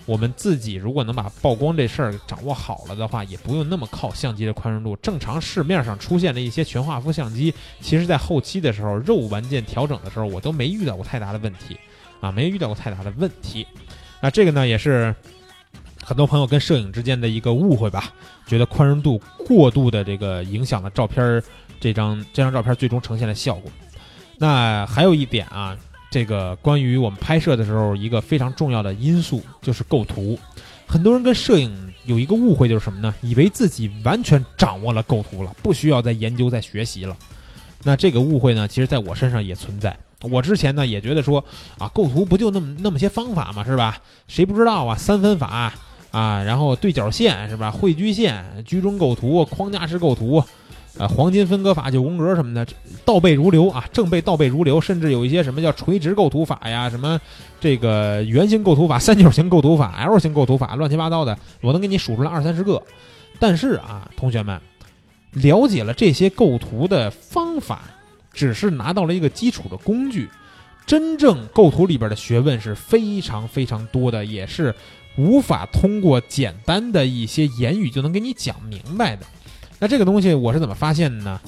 Speaker 3: 我们自己如果能把曝光这事儿掌握好了的话，也不用那么靠相机的宽容度。正常市面上出现的一些全画幅相机，其实在后期的时候肉完件调整的时候，我都没遇到过太大的问题，啊，没遇到过太大的问题。那这个呢，也是很多朋友跟摄影之间的一个误会吧，觉得宽容度过度的这个影响了照片儿这张这张照片最终呈现的效果。那还有一点啊。这个关于我们拍摄的时候，一个非常重要的因素就是构图。很多人跟摄影有一个误会，就是什么呢？以为自己完全掌握了构图了，不需要再研究、再学习了。那这个误会呢，其实在我身上也存在。我之前呢也觉得说啊，构图不就那么那么些方法嘛，是吧？谁不知道啊？三分法啊，然后对角线是吧？汇聚线、居中构图、框架式构图。呃，黄金分割法、九宫格什么的，倒背如流啊，正背倒背如流，甚至有一些什么叫垂直构图法呀，什么这个圆形构图法、三角形构图法、L 型构图法，乱七八糟的，我能给你数出来二三十个。但是啊，同学们，了解了这些构图的方法，只是拿到了一个基础的工具，真正构图里边的学问是非常非常多的，也是无法通过简单的一些言语就能给你讲明白的。那这个东西我是怎么发现的呢？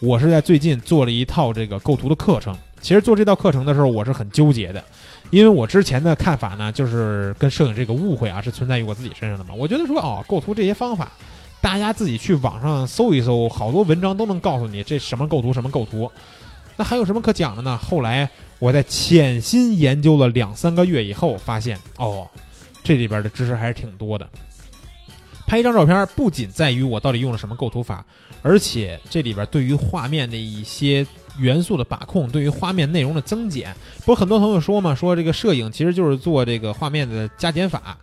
Speaker 3: 我是在最近做了一套这个构图的课程。其实做这套课程的时候，我是很纠结的，因为我之前的看法呢，就是跟摄影这个误会啊，是存在于我自己身上的嘛。我觉得说哦，构图这些方法，大家自己去网上搜一搜，好多文章都能告诉你这什么构图什么构图。那还有什么可讲的呢？后来我在潜心研究了两三个月以后，发现哦，这里边的知识还是挺多的。拍一张照片不仅在于我到底用了什么构图法，而且这里边对于画面的一些元素的把控，对于画面内容的增减，不是很多朋友说嘛，说这个摄影其实就是做这个画面的加减法，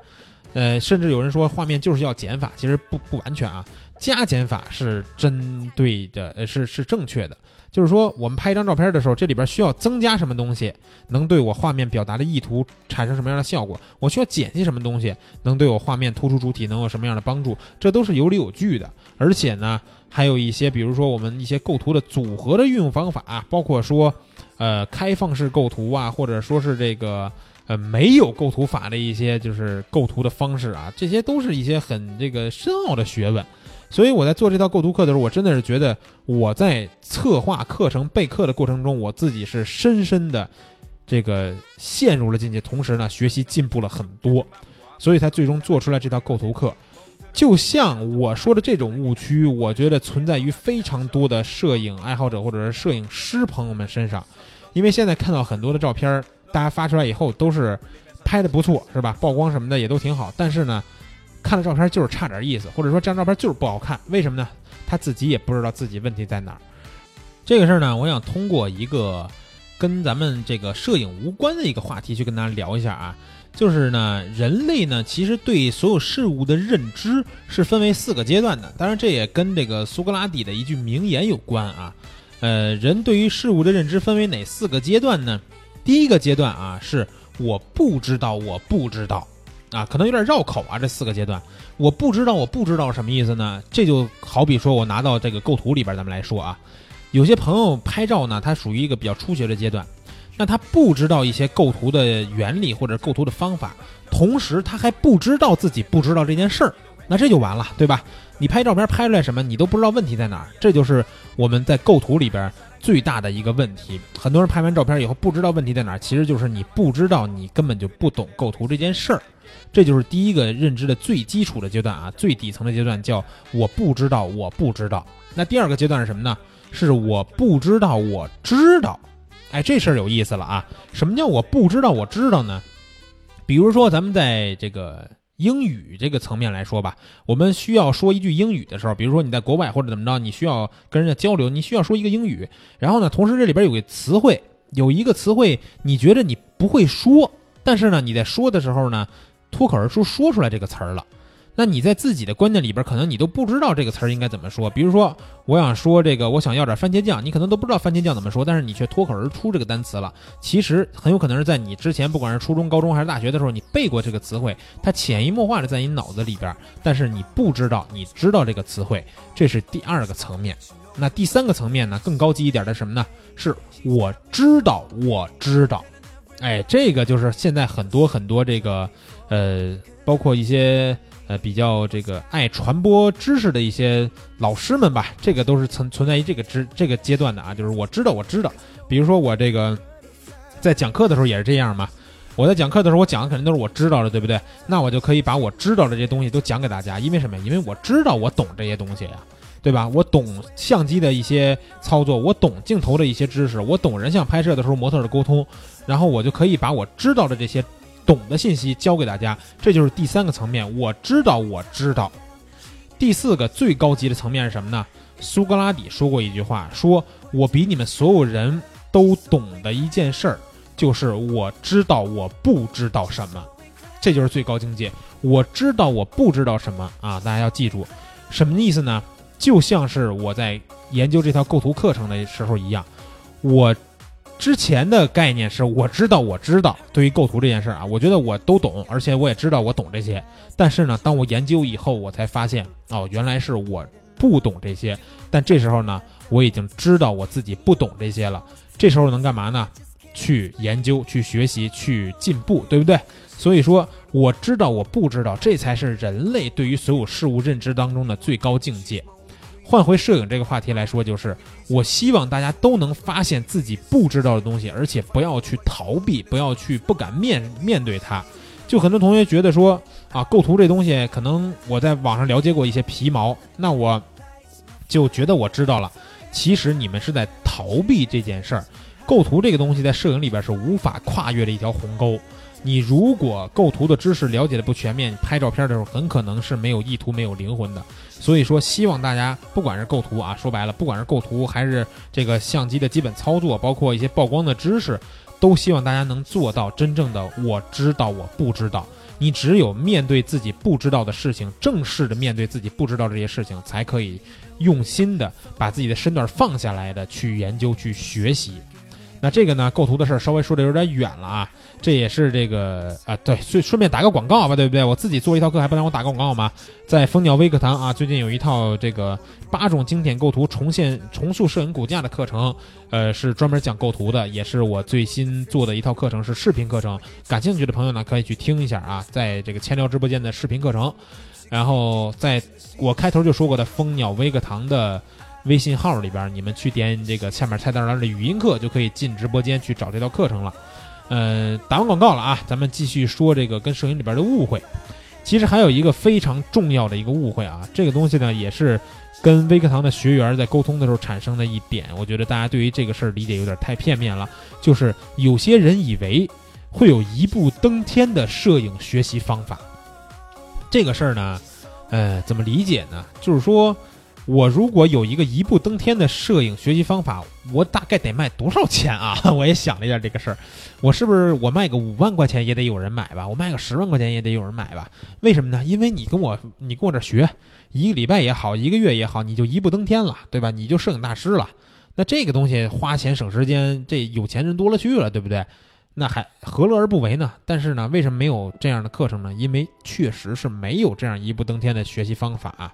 Speaker 3: 呃，甚至有人说画面就是要减法，其实不不完全啊，加减法是针对的，呃，是是正确的。就是说，我们拍一张照片的时候，这里边需要增加什么东西，能对我画面表达的意图产生什么样的效果？我需要减去什么东西，能对我画面突出主体能有什么样的帮助？这都是有理有据的。而且呢，还有一些，比如说我们一些构图的组合的运用方法，包括说，呃，开放式构图啊，或者说是这个呃没有构图法的一些就是构图的方式啊，这些都是一些很这个深奥的学问。所以我在做这套构图课的时候，我真的是觉得我在策划课程备课的过程中，我自己是深深的这个陷入了进去，同时呢，学习进步了很多，所以才最终做出来这套构图课。就像我说的这种误区，我觉得存在于非常多的摄影爱好者或者是摄影师朋友们身上，因为现在看到很多的照片，大家发出来以后都是拍的不错，是吧？曝光什么的也都挺好，但是呢。看了照片就是差点意思，或者说这张照片就是不好看，为什么呢？他自己也不知道自己问题在哪儿。这个事儿呢，我想通过一个跟咱们这个摄影无关的一个话题去跟大家聊一下啊，就是呢，人类呢其实对所有事物的认知是分为四个阶段的，当然这也跟这个苏格拉底的一句名言有关啊。呃，人对于事物的认知分为哪四个阶段呢？第一个阶段啊，是我不知道，我不知道。啊，可能有点绕口啊，这四个阶段，我不知道，我不知道什么意思呢？这就好比说我拿到这个构图里边，咱们来说啊，有些朋友拍照呢，他属于一个比较初学的阶段，那他不知道一些构图的原理或者构图的方法，同时他还不知道自己不知道这件事儿，那这就完了，对吧？你拍照片拍出来什么，你都不知道问题在哪儿，这就是我们在构图里边最大的一个问题。很多人拍完照片以后不知道问题在哪儿，其实就是你不知道，你根本就不懂构图这件事儿。这就是第一个认知的最基础的阶段啊，最底层的阶段叫我不知道，我不知道。那第二个阶段是什么呢？是我不知道，我知道。哎，这事儿有意思了啊！什么叫我不知道，我知道呢？比如说咱们在这个英语这个层面来说吧，我们需要说一句英语的时候，比如说你在国外或者怎么着，你需要跟人家交流，你需要说一个英语，然后呢，同时这里边有个词汇，有一个词汇，你觉得你不会说，但是呢，你在说的时候呢，脱口而出说出来这个词儿了。那你在自己的观念里边，可能你都不知道这个词儿应该怎么说。比如说，我想说这个，我想要点番茄酱，你可能都不知道番茄酱怎么说，但是你却脱口而出这个单词了。其实很有可能是在你之前，不管是初中、高中还是大学的时候，你背过这个词汇，它潜移默化的在你脑子里边，但是你不知道，你知道这个词汇，这是第二个层面。那第三个层面呢，更高级一点的什么呢？是我知道，我知道。哎，这个就是现在很多很多这个，呃，包括一些。呃，比较这个爱传播知识的一些老师们吧，这个都是存存在于这个知这个阶段的啊。就是我知道，我知道，比如说我这个在讲课的时候也是这样嘛。我在讲课的时候，我讲的肯定都是我知道的，对不对？那我就可以把我知道的这些东西都讲给大家，因为什么呀？因为我知道我懂这些东西呀，对吧？我懂相机的一些操作，我懂镜头的一些知识，我懂人像拍摄的时候模特的沟通，然后我就可以把我知道的这些。懂的信息教给大家，这就是第三个层面。我知道，我知道。第四个最高级的层面是什么呢？苏格拉底说过一句话，说我比你们所有人都懂的一件事儿，就是我知道我不知道什么。这就是最高境界。我知道我不知道什么啊！大家要记住，什么意思呢？就像是我在研究这套构图课程的时候一样，我。之前的概念是我知道我知道，对于构图这件事啊，我觉得我都懂，而且我也知道我懂这些。但是呢，当我研究以后，我才发现哦，原来是我不懂这些。但这时候呢，我已经知道我自己不懂这些了。这时候能干嘛呢？去研究、去学习、去进步，对不对？所以说，我知道我不知道，这才是人类对于所有事物认知当中的最高境界。换回摄影这个话题来说，就是我希望大家都能发现自己不知道的东西，而且不要去逃避，不要去不敢面面对它。就很多同学觉得说啊，构图这东西可能我在网上了解过一些皮毛，那我就觉得我知道了。其实你们是在逃避这件事儿。构图这个东西在摄影里边是无法跨越的一条鸿沟。你如果构图的知识了解的不全面，拍照片的时候很可能是没有意图、没有灵魂的。所以说，希望大家不管是构图啊，说白了，不管是构图还是这个相机的基本操作，包括一些曝光的知识，都希望大家能做到真正的我知道我不知道。你只有面对自己不知道的事情，正式的面对自己不知道这些事情，才可以用心的把自己的身段放下来的去研究、去学习。那这个呢，构图的事儿稍微说的有点远了啊，这也是这个啊，对，顺顺便打个广告吧，对不对？我自己做一套课，还不让我打个广告吗？在蜂鸟微课堂啊，最近有一套这个八种经典构图重现重塑摄影骨架的课程，呃，是专门讲构图的，也是我最新做的一套课程，是视频课程。感兴趣的朋友呢，可以去听一下啊，在这个千聊直播间的视频课程。然后在我开头就说过的蜂鸟微课堂的。微信号里边，你们去点这个下面菜单栏的语音课，就可以进直播间去找这套课程了。呃，打完广告了啊，咱们继续说这个跟摄影里边的误会。其实还有一个非常重要的一个误会啊，这个东西呢也是跟微课堂的学员在沟通的时候产生的一点，我觉得大家对于这个事儿理解有点太片面了。就是有些人以为会有一步登天的摄影学习方法，这个事儿呢，呃，怎么理解呢？就是说。我如果有一个一步登天的摄影学习方法，我大概得卖多少钱啊？<laughs> 我也想了一下这个事儿，我是不是我卖个五万块钱也得有人买吧？我卖个十万块钱也得有人买吧？为什么呢？因为你跟我你跟我这学一个礼拜也好，一个月也好，你就一步登天了，对吧？你就摄影大师了。那这个东西花钱省时间，这有钱人多了去了，对不对？那还何乐而不为呢？但是呢，为什么没有这样的课程呢？因为确实是没有这样一步登天的学习方法。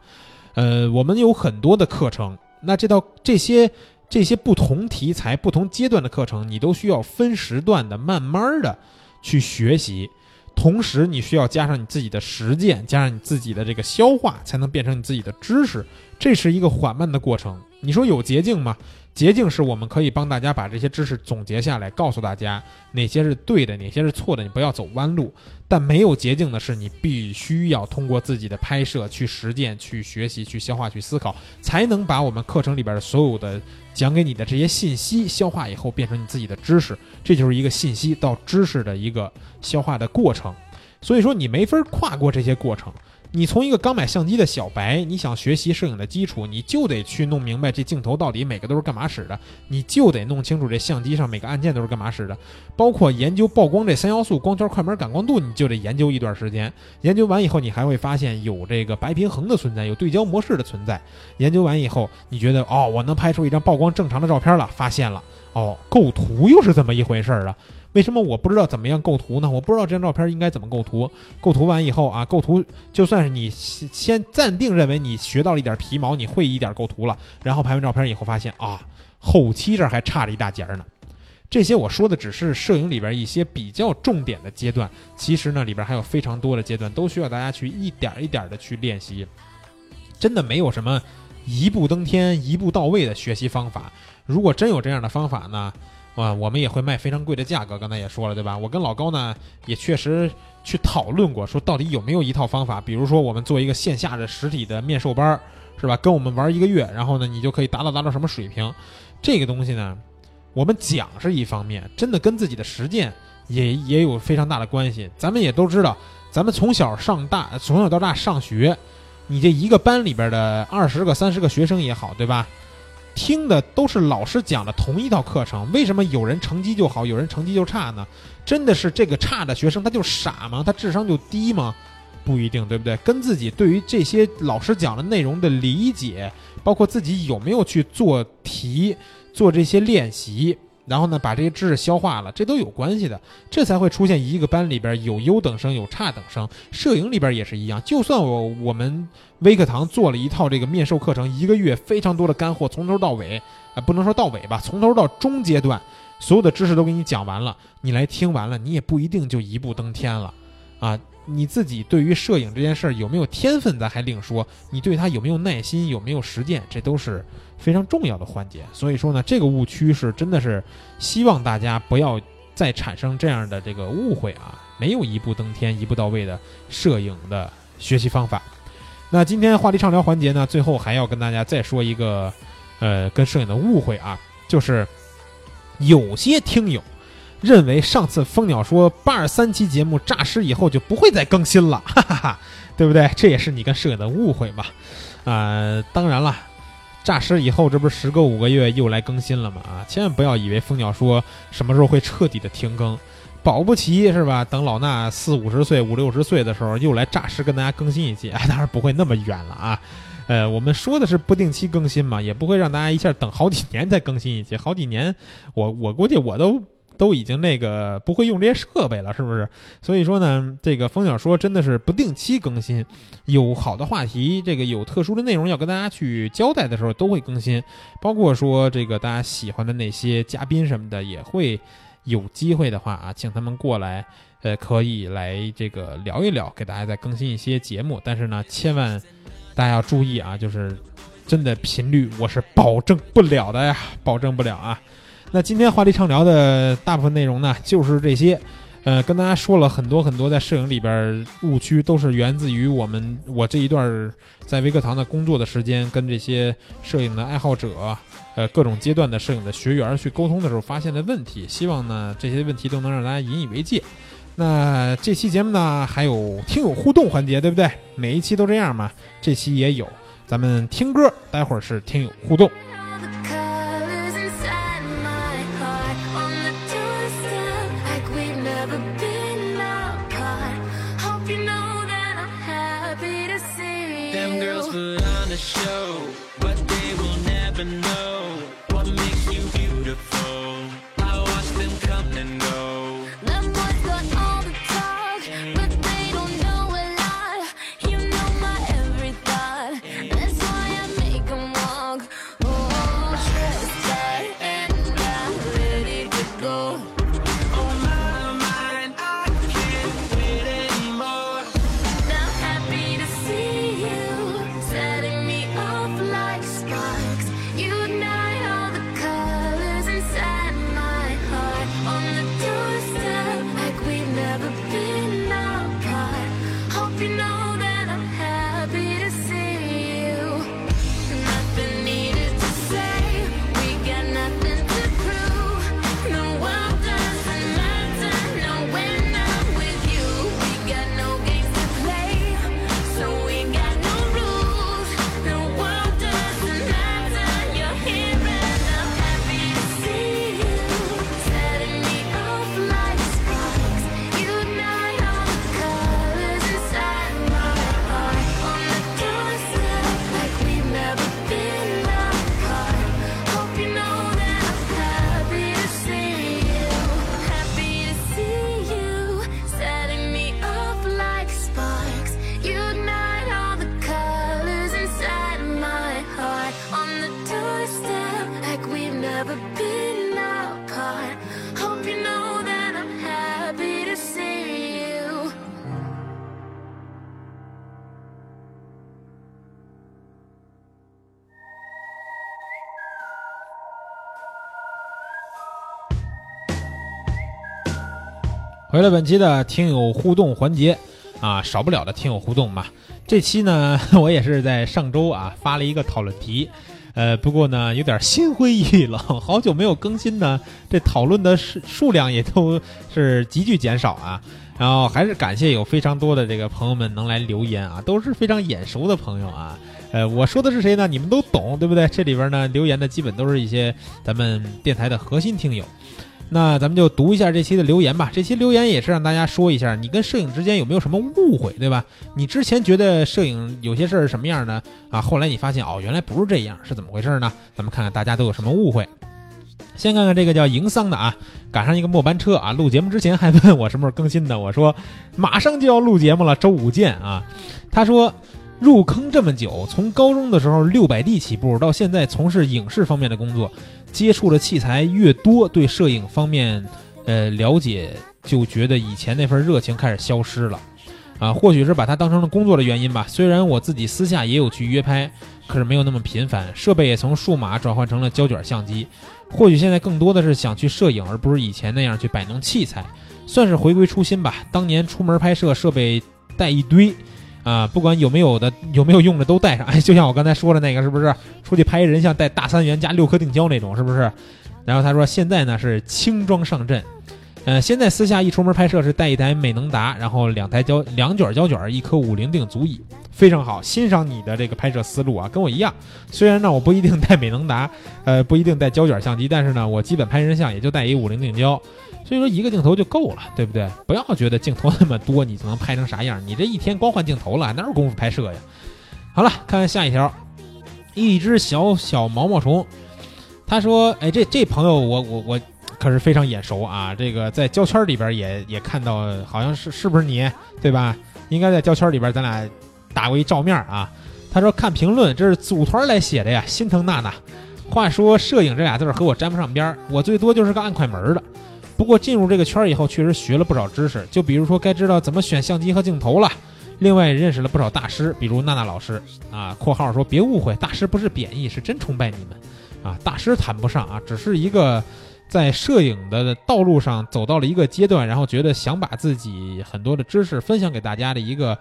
Speaker 3: 呃，我们有很多的课程，那这道这些这些不同题材、不同阶段的课程，你都需要分时段的、慢慢的去学习，同时你需要加上你自己的实践，加上你自己的这个消化，才能变成你自己的知识。这是一个缓慢的过程。你说有捷径吗？捷径是我们可以帮大家把这些知识总结下来，告诉大家哪些是对的，哪些是错的，你不要走弯路。但没有捷径的是，你必须要通过自己的拍摄去实践、去学习、去消化、去思考，才能把我们课程里边的所有的讲给你的这些信息消化以后，变成你自己的知识。这就是一个信息到知识的一个消化的过程。所以说你没法跨过这些过程。你从一个刚买相机的小白，你想学习摄影的基础，你就得去弄明白这镜头到底每个都是干嘛使的，你就得弄清楚这相机上每个按键都是干嘛使的，包括研究曝光这三要素，光圈、快门、感光度，你就得研究一段时间。研究完以后，你还会发现有这个白平衡的存在，有对焦模式的存在。研究完以后，你觉得哦，我能拍出一张曝光正常的照片了，发现了哦，构图又是这么一回事儿了。为什么我不知道怎么样构图呢？我不知道这张照片应该怎么构图。构图完以后啊，构图就算是你先暂定认为你学到了一点皮毛，你会一点构图了，然后拍完照片以后发现啊，后期这儿还差了一大截呢。这些我说的只是摄影里边一些比较重点的阶段，其实呢里边还有非常多的阶段都需要大家去一点一点的去练习。真的没有什么一步登天、一步到位的学习方法。如果真有这样的方法呢？啊，我们也会卖非常贵的价格。刚才也说了，对吧？我跟老高呢也确实去讨论过，说到底有没有一套方法，比如说我们做一个线下的实体的面授班，是吧？跟我们玩一个月，然后呢，你就可以达到达到什么水平？这个东西呢，我们讲是一方面，真的跟自己的实践也也有非常大的关系。咱们也都知道，咱们从小上大，从小到大上学，你这一个班里边的二十个、三十个学生也好，对吧？听的都是老师讲的同一套课程，为什么有人成绩就好，有人成绩就差呢？真的是这个差的学生他就傻吗？他智商就低吗？不一定，对不对？跟自己对于这些老师讲的内容的理解，包括自己有没有去做题、做这些练习，然后呢把这些知识消化了，这都有关系的。这才会出现一个班里边有优等生，有差等生。摄影里边也是一样，就算我我们微课堂做了一套这个面授课程，一个月非常多的干货，从头到尾啊、不能说到尾吧，从头到中阶段，所有的知识都给你讲完了，你来听完了，你也不一定就一步登天了啊。你自己对于摄影这件事儿有没有天分，咱还另说；你对它有没有耐心，有没有实践，这都是非常重要的环节。所以说呢，这个误区是真的是希望大家不要再产生这样的这个误会啊！没有一步登天、一步到位的摄影的学习方法。那今天话题畅聊环节呢，最后还要跟大家再说一个，呃，跟摄影的误会啊，就是有些听友认为上次蜂鸟说八十三期节目诈尸以后就不会再更新了，<laughs> 哈哈哈，对不对？这也是你跟摄影的误会嘛。啊、当然了，诈尸以后这不是时隔五个月又来更新了吗？啊，千万不要以为蜂鸟说什么时候会彻底的停更。保不齐是吧？等老衲四五十岁、五六十岁的时候，又来诈尸跟大家更新一期，哎，当然不会那么远了啊。呃，我们说的是不定期更新嘛，也不会让大家一下等好几年再更新一期。好几年，我我估计我都都已经那个不会用这些设备了，是不是？所以说呢，这个蜂鸟说真的是不定期更新，有好的话题，这个有特殊的内容要跟大家去交代的时候都会更新，包括说这个大家喜欢的那些嘉宾什么的也会。有机会的话啊，请他们过来，呃，可以来这个聊一聊，给大家再更新一些节目。但是呢，千万大家要注意啊，就是真的频率我是保证不了的呀，保证不了啊。那今天话题畅聊的大部分内容呢，就是这些。呃，跟大家说了很多很多在摄影里边误区，都是源自于我们我这一段在微课堂的工作的时间，跟这些摄影的爱好者，呃，各种阶段的摄影的学员去沟通的时候发现的问题。希望呢这些问题都能让大家引以为戒。那这期节目呢还有听友互动环节，对不对？每一期都这样嘛，这期也有。咱们听歌，待会儿是听友互动。回来本期的听友互动环节啊，少不了的听友互动嘛。这期呢，<laughs> 我也是在上周啊发了一个讨论题，呃，不过呢有点心灰意冷，好久没有更新呢，这讨论的数数量也都是急剧减少啊。然后还是感谢有非常多的这个朋友们能来留言啊，都是非常眼熟的朋友啊。呃，我说的是谁呢？你们都懂，对不对？这里边呢留言的基本都是一些咱们电台的核心听友。那咱们就读一下这期的留言吧。这期留言也是让大家说一下，你跟摄影之间有没有什么误会，对吧？你之前觉得摄影有些事儿是什么样的啊？后来你发现哦，原来不是这样，是怎么回事呢？咱们看看大家都有什么误会。先看看这个叫营桑的啊，赶上一个末班车啊，录节目之前还问我什么时候更新的，我说马上就要录节目了，周五见啊。他说入坑这么久，从高中的时候六百 D 起步，到现在从事影视方面的工作，接触的器材越多，对摄影方面呃了解，就觉得以前那份热情开始消失了。啊，或许是把它当成了工作的原因吧。虽然我自己私下也有去约拍，可是没有那么频繁，设备也从数码转换成了胶卷相机。或许现在更多的是想去摄影，而不是以前那样去摆弄器材，算是回归初心吧。当年出门拍摄，设备带一堆，啊，不管有没有的，有没有用的都带上。哎，就像我刚才说的那个，是不是？出去拍人像带大三元加六颗定焦那种，是不是？然后他说现在呢是轻装上阵。呃，现在私下一出门拍摄是带一台美能达，然后两台胶两卷胶卷，一颗五零定足矣，非常好。欣赏你的这个拍摄思路啊，跟我一样。虽然呢我不一定带美能达，呃不一定带胶卷相机，但是呢我基本拍人像也就带一五零定焦，所以说一个镜头就够了，对不对？不要觉得镜头那么多你就能拍成啥样，你这一天光换镜头了，哪有功夫拍摄呀？好了，看看下一条，一只小小毛毛虫，他说，哎这这朋友我我我。可是非常眼熟啊！这个在胶圈里边也也看到，好像是是不是你对吧？应该在胶圈里边咱俩打过一照面啊。他说看评论，这是组团来写的呀，心疼娜娜。话说摄影这俩字和我沾不上边儿，我最多就是个按快门的。不过进入这个圈儿以后，确实学了不少知识，就比如说该知道怎么选相机和镜头了。另外也认识了不少大师，比如娜娜老师啊。括号说别误会，大师不是贬义，是真崇拜你们啊。大师谈不上啊，只是一个。在摄影的道路上走到了一个阶段，然后觉得想把自己很多的知识分享给大家的一个，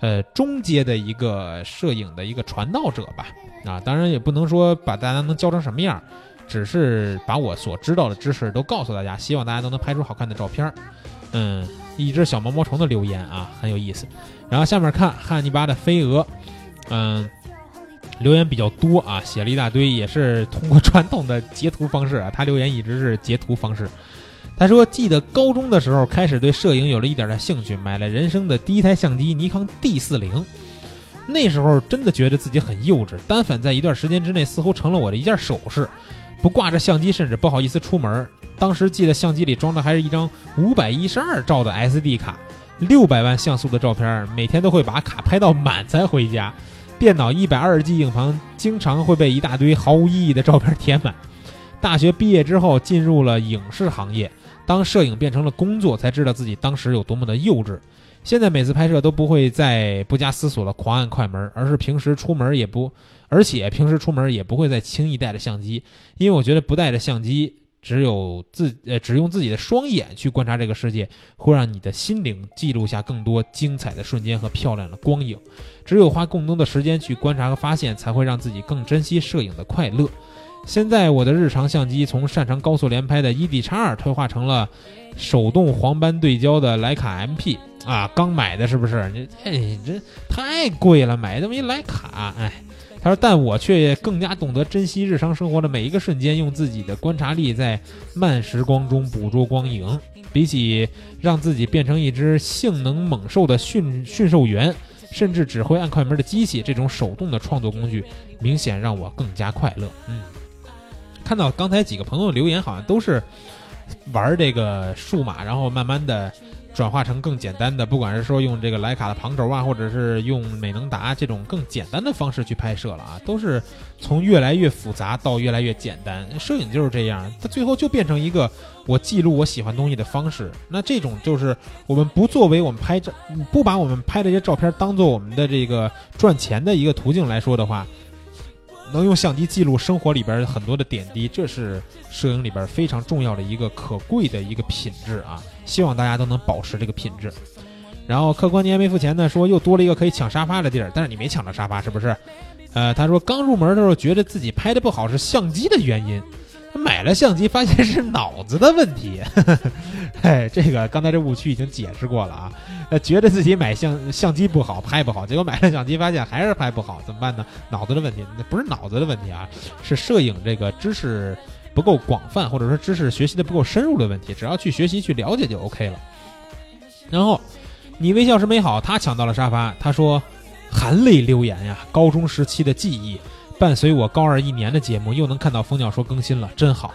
Speaker 3: 呃，中阶的一个摄影的一个传道者吧。啊，当然也不能说把大家能教成什么样，只是把我所知道的知识都告诉大家，希望大家都能拍出好看的照片。嗯，一只小毛毛虫的留言啊，很有意思。然后下面看汉尼拔的飞蛾，嗯。留言比较多啊，写了一大堆，也是通过传统的截图方式啊。他留言一直是截图方式。他说，记得高中的时候开始对摄影有了一点点兴趣，买了人生的第一台相机尼康 D 四零。那时候真的觉得自己很幼稚，单反在一段时间之内似乎成了我的一件首饰。不挂着相机甚至不好意思出门。当时记得相机里装的还是一张五百一十二兆的 SD 卡，六百万像素的照片，每天都会把卡拍到满才回家。电脑一百二十 G 硬盘经常会被一大堆毫无意义的照片填满。大学毕业之后进入了影视行业，当摄影变成了工作，才知道自己当时有多么的幼稚。现在每次拍摄都不会再不加思索的狂按快门，而是平时出门也不，而且平时出门也不会再轻易带着相机，因为我觉得不带着相机，只有自呃只用自己的双眼去观察这个世界，会让你的心灵记录下更多精彩的瞬间和漂亮的光影。只有花更多的时间去观察和发现，才会让自己更珍惜摄影的快乐。现在我的日常相机从擅长高速连拍的 ED 叉二退化成了手动黄斑对焦的徕卡 MP 啊，刚买的是不是？你哎，这太贵了，买这么一徕卡，哎。他说，但我却更加懂得珍惜日常生活的每一个瞬间，用自己的观察力在慢时光中捕捉光影。比起让自己变成一只性能猛兽的驯驯兽员。甚至只会按快门的机器，这种手动的创作工具，明显让我更加快乐。嗯，看到刚才几个朋友留言，好像都是玩这个数码，然后慢慢的。转化成更简单的，不管是说用这个徕卡的旁轴啊，或者是用美能达这种更简单的方式去拍摄了啊，都是从越来越复杂到越来越简单。摄影就是这样，它最后就变成一个我记录我喜欢东西的方式。那这种就是我们不作为我们拍照，不把我们拍这些照片当做我们的这个赚钱的一个途径来说的话，能用相机记录生活里边很多的点滴，这是摄影里边非常重要的一个可贵的一个品质啊。希望大家都能保持这个品质。然后客官您还没付钱呢，说又多了一个可以抢沙发的地儿，但是你没抢到沙发是不是？呃，他说刚入门的时候觉得自己拍的不好是相机的原因，买了相机发现是脑子的问题。<laughs> 哎，这个刚才这误区已经解释过了啊。呃，觉得自己买相相机不好，拍不好，结果买了相机发现还是拍不好，怎么办呢？脑子的问题，那不是脑子的问题啊，是摄影这个知识不够广泛，或者说知识学习的不够深入的问题。只要去学习去了解就 OK 了。然后你微笑时美好，他抢到了沙发，他说含泪留言呀，高中时期的记忆伴随我高二一年的节目，又能看到蜂鸟说更新了，真好。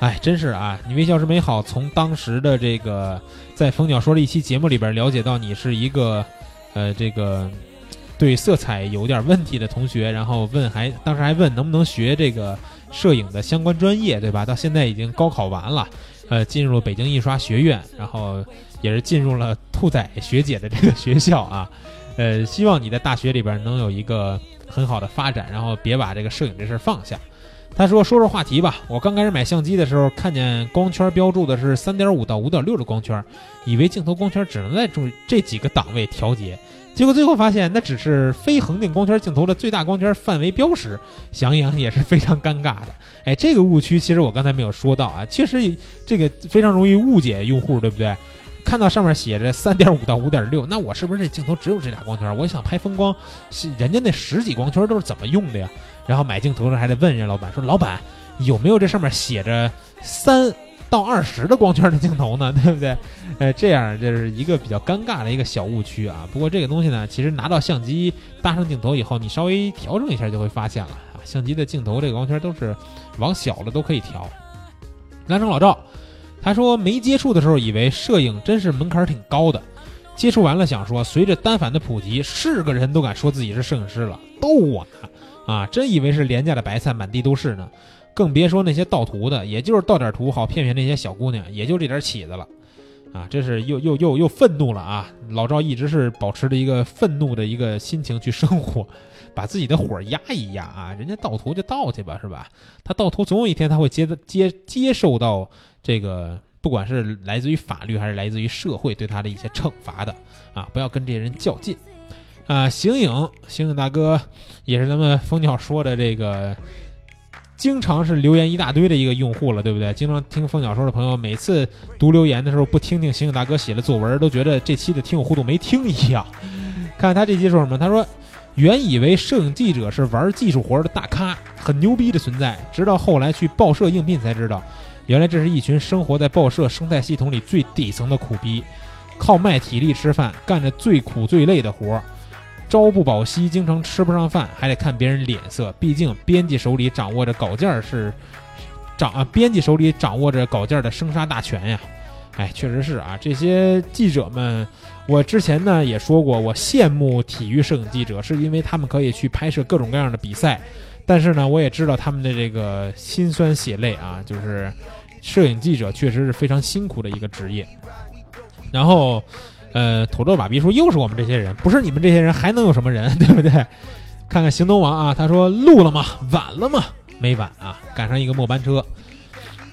Speaker 3: 哎，真是啊！你微笑时美好。从当时的这个在蜂鸟说的一期节目里边了解到，你是一个呃这个对色彩有点问题的同学，然后问还当时还问能不能学这个摄影的相关专业，对吧？到现在已经高考完了，呃，进入北京印刷学院，然后也是进入了兔仔学姐的这个学校啊。<laughs> 呃，希望你在大学里边能有一个很好的发展，然后别把这个摄影这事儿放下。他说：“说说话题吧。我刚开始买相机的时候，看见光圈标注的是三点五到五点六的光圈，以为镜头光圈只能在这这几个档位调节，结果最后发现那只是非恒定光圈镜头的最大光圈范围标识，想想也是非常尴尬的。哎，这个误区其实我刚才没有说到啊，确实这个非常容易误解用户，对不对？看到上面写着三点五到五点六，那我是不是这镜头只有这俩光圈？我想拍风光，人家那十几光圈都是怎么用的呀？”然后买镜头时还得问人家老板说：“老板有没有这上面写着三到二十的光圈的镜头呢？<laughs> 对不对？呃，这样这是一个比较尴尬的一个小误区啊。不过这个东西呢，其实拿到相机搭上镜头以后，你稍微调整一下就会发现了啊。相机的镜头这个光圈都是往小了都可以调。男生老赵他说没接触的时候以为摄影真是门槛挺高的，接触完了想说，随着单反的普及，是个人都敢说自己是摄影师了，逗我呢。”啊，真以为是廉价的白菜满地都是呢，更别说那些盗图的，也就是盗点图好骗骗那些小姑娘，也就这点起子了。啊，这是又又又又愤怒了啊！老赵一直是保持着一个愤怒的一个心情去生活，把自己的火压一压啊！人家盗图就盗去吧，是吧？他盗图总有一天他会接接接受到这个，不管是来自于法律还是来自于社会对他的一些惩罚的啊！不要跟这些人较劲。啊，醒影，醒影大哥，也是咱们蜂鸟说的这个，经常是留言一大堆的一个用户了，对不对？经常听风鸟说的朋友，每次读留言的时候不听听醒影大哥写的作文，都觉得这期的听友互动没听一样。看看他这期说什么？他说，原以为摄影记者是玩技术活的大咖，很牛逼的存在，直到后来去报社应聘才知道，原来这是一群生活在报社生态系统里最底层的苦逼，靠卖体力吃饭，干着最苦最累的活儿。朝不保夕，经常吃不上饭，还得看别人脸色。毕竟编辑手里掌握着稿件是掌啊，编辑手里掌握着稿件的生杀大权呀。哎，确实是啊，这些记者们，我之前呢也说过，我羡慕体育摄影记者，是因为他们可以去拍摄各种各样的比赛。但是呢，我也知道他们的这个辛酸血泪啊，就是摄影记者确实是非常辛苦的一个职业。然后。呃，土豆爸比说又是我们这些人，不是你们这些人还能有什么人，对不对？<laughs> 看看行动王啊，他说录了吗？晚了吗？没晚啊，赶上一个末班车。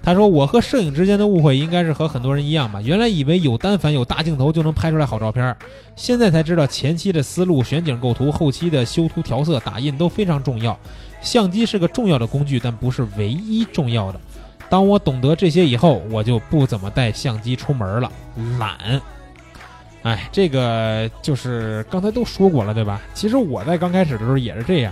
Speaker 3: 他说我和摄影之间的误会应该是和很多人一样吧，原来以为有单反有大镜头就能拍出来好照片，现在才知道前期的思路、选景构图、后期的修图调色、打印都非常重要。相机是个重要的工具，但不是唯一重要的。当我懂得这些以后，我就不怎么带相机出门了，懒。哎，这个就是刚才都说过了，对吧？其实我在刚开始的时候也是这样。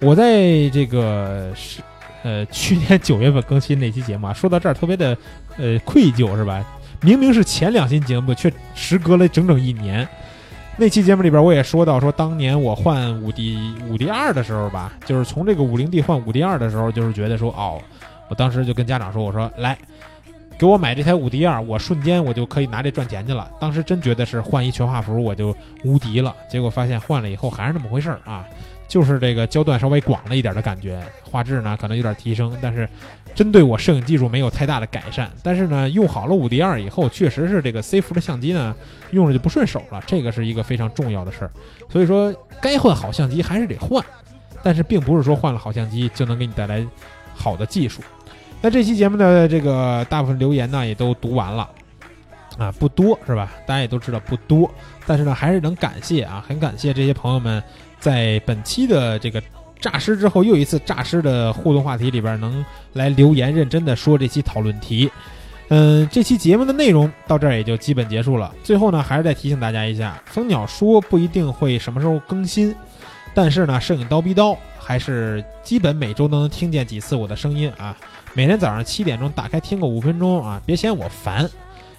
Speaker 3: 我在这个是呃去年九月份更新那期节目啊，说到这儿特别的呃愧疚，是吧？明明是前两期节目，却时隔了整整一年。那期节目里边我也说到，说当年我换五 D 五 D 二的时候吧，就是从这个五零 D 换五 D 二的时候，就是觉得说哦，我当时就跟家长说，我说来。给我买这台五 D 二，我瞬间我就可以拿这赚钱去了。当时真觉得是换一全画幅我就无敌了，结果发现换了以后还是那么回事儿啊，<laughs> 就是这个焦段稍微广了一点的感觉，画质呢可能有点提升，但是针对我摄影技术没有太大的改善。但是呢，用好了五 D 二以后，确实是这个 C 幅的相机呢用着就不顺手了，这个是一个非常重要的事儿。所以说，该换好相机还是得换，但是并不是说换了好相机就能给你带来好的技术。那这期节目的这个大部分留言呢，也都读完了。啊，不多是吧？大家也都知道不多，但是呢，还是能感谢啊，很感谢这些朋友们在本期的这个诈尸之后又一次诈尸的互动话题里边能来留言，认真的说这期讨论题。嗯，这期节目的内容到这儿也就基本结束了。最后呢，还是再提醒大家一下，蜂鸟说不一定会什么时候更新，但是呢，摄影刀逼刀还是基本每周都能听见几次我的声音啊。每天早上七点钟打开听个五分钟啊，别嫌我烦。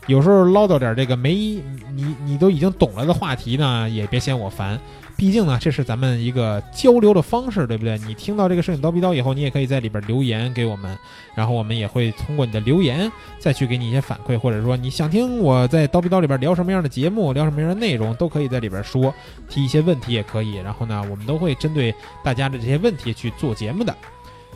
Speaker 3: 有时候唠叨点这个没你你都已经懂了的话题呢，也别嫌我烦。毕竟呢，这是咱们一个交流的方式，对不对？你听到这个摄影刀逼刀以后，你也可以在里边留言给我们，然后我们也会通过你的留言再去给你一些反馈，或者说你想听我在刀逼刀里边聊什么样的节目，聊什么样的内容，都可以在里边说，提一些问题也可以。然后呢，我们都会针对大家的这些问题去做节目的，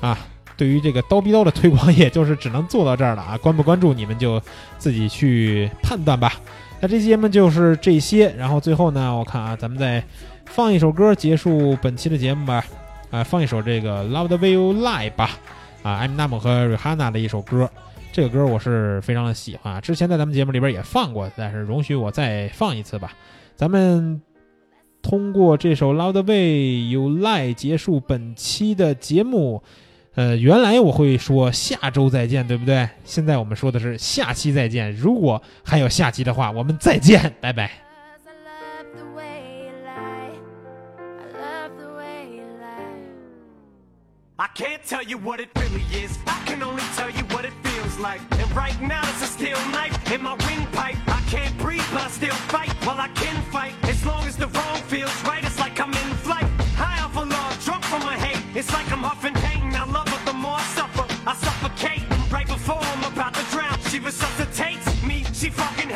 Speaker 3: 啊。对于这个刀逼刀的推广，也就是只能做到这儿了啊！关不关注你们就自己去判断吧。那这期节目就是这些，然后最后呢，我看啊，咱们再放一首歌结束本期的节目吧。啊，放一首这个《Love the Way You Lie》吧。啊，艾米纳姆和 Rihanna 的一首歌，这个歌我是非常的喜欢啊。之前在咱们节目里边也放过，但是容许我再放一次吧。咱们通过这首《Love the Way You Lie》结束本期的节目。呃，原来我会说下周再见，对不对？现在我们说的是下期再见。如果还有下期的话，我们再见，拜拜。
Speaker 4: I love the way you lie. I love the way you lie.
Speaker 5: I can't tell you what it really is. I can only tell you what it feels like. And right now it's a steel knife in my windpipe. I can't breathe, but I still fight. Well, I can fight as long as the wrong feels right. It's like I'm in flight. High off of love, drunk from my hate. It's like I'm huffing Fucking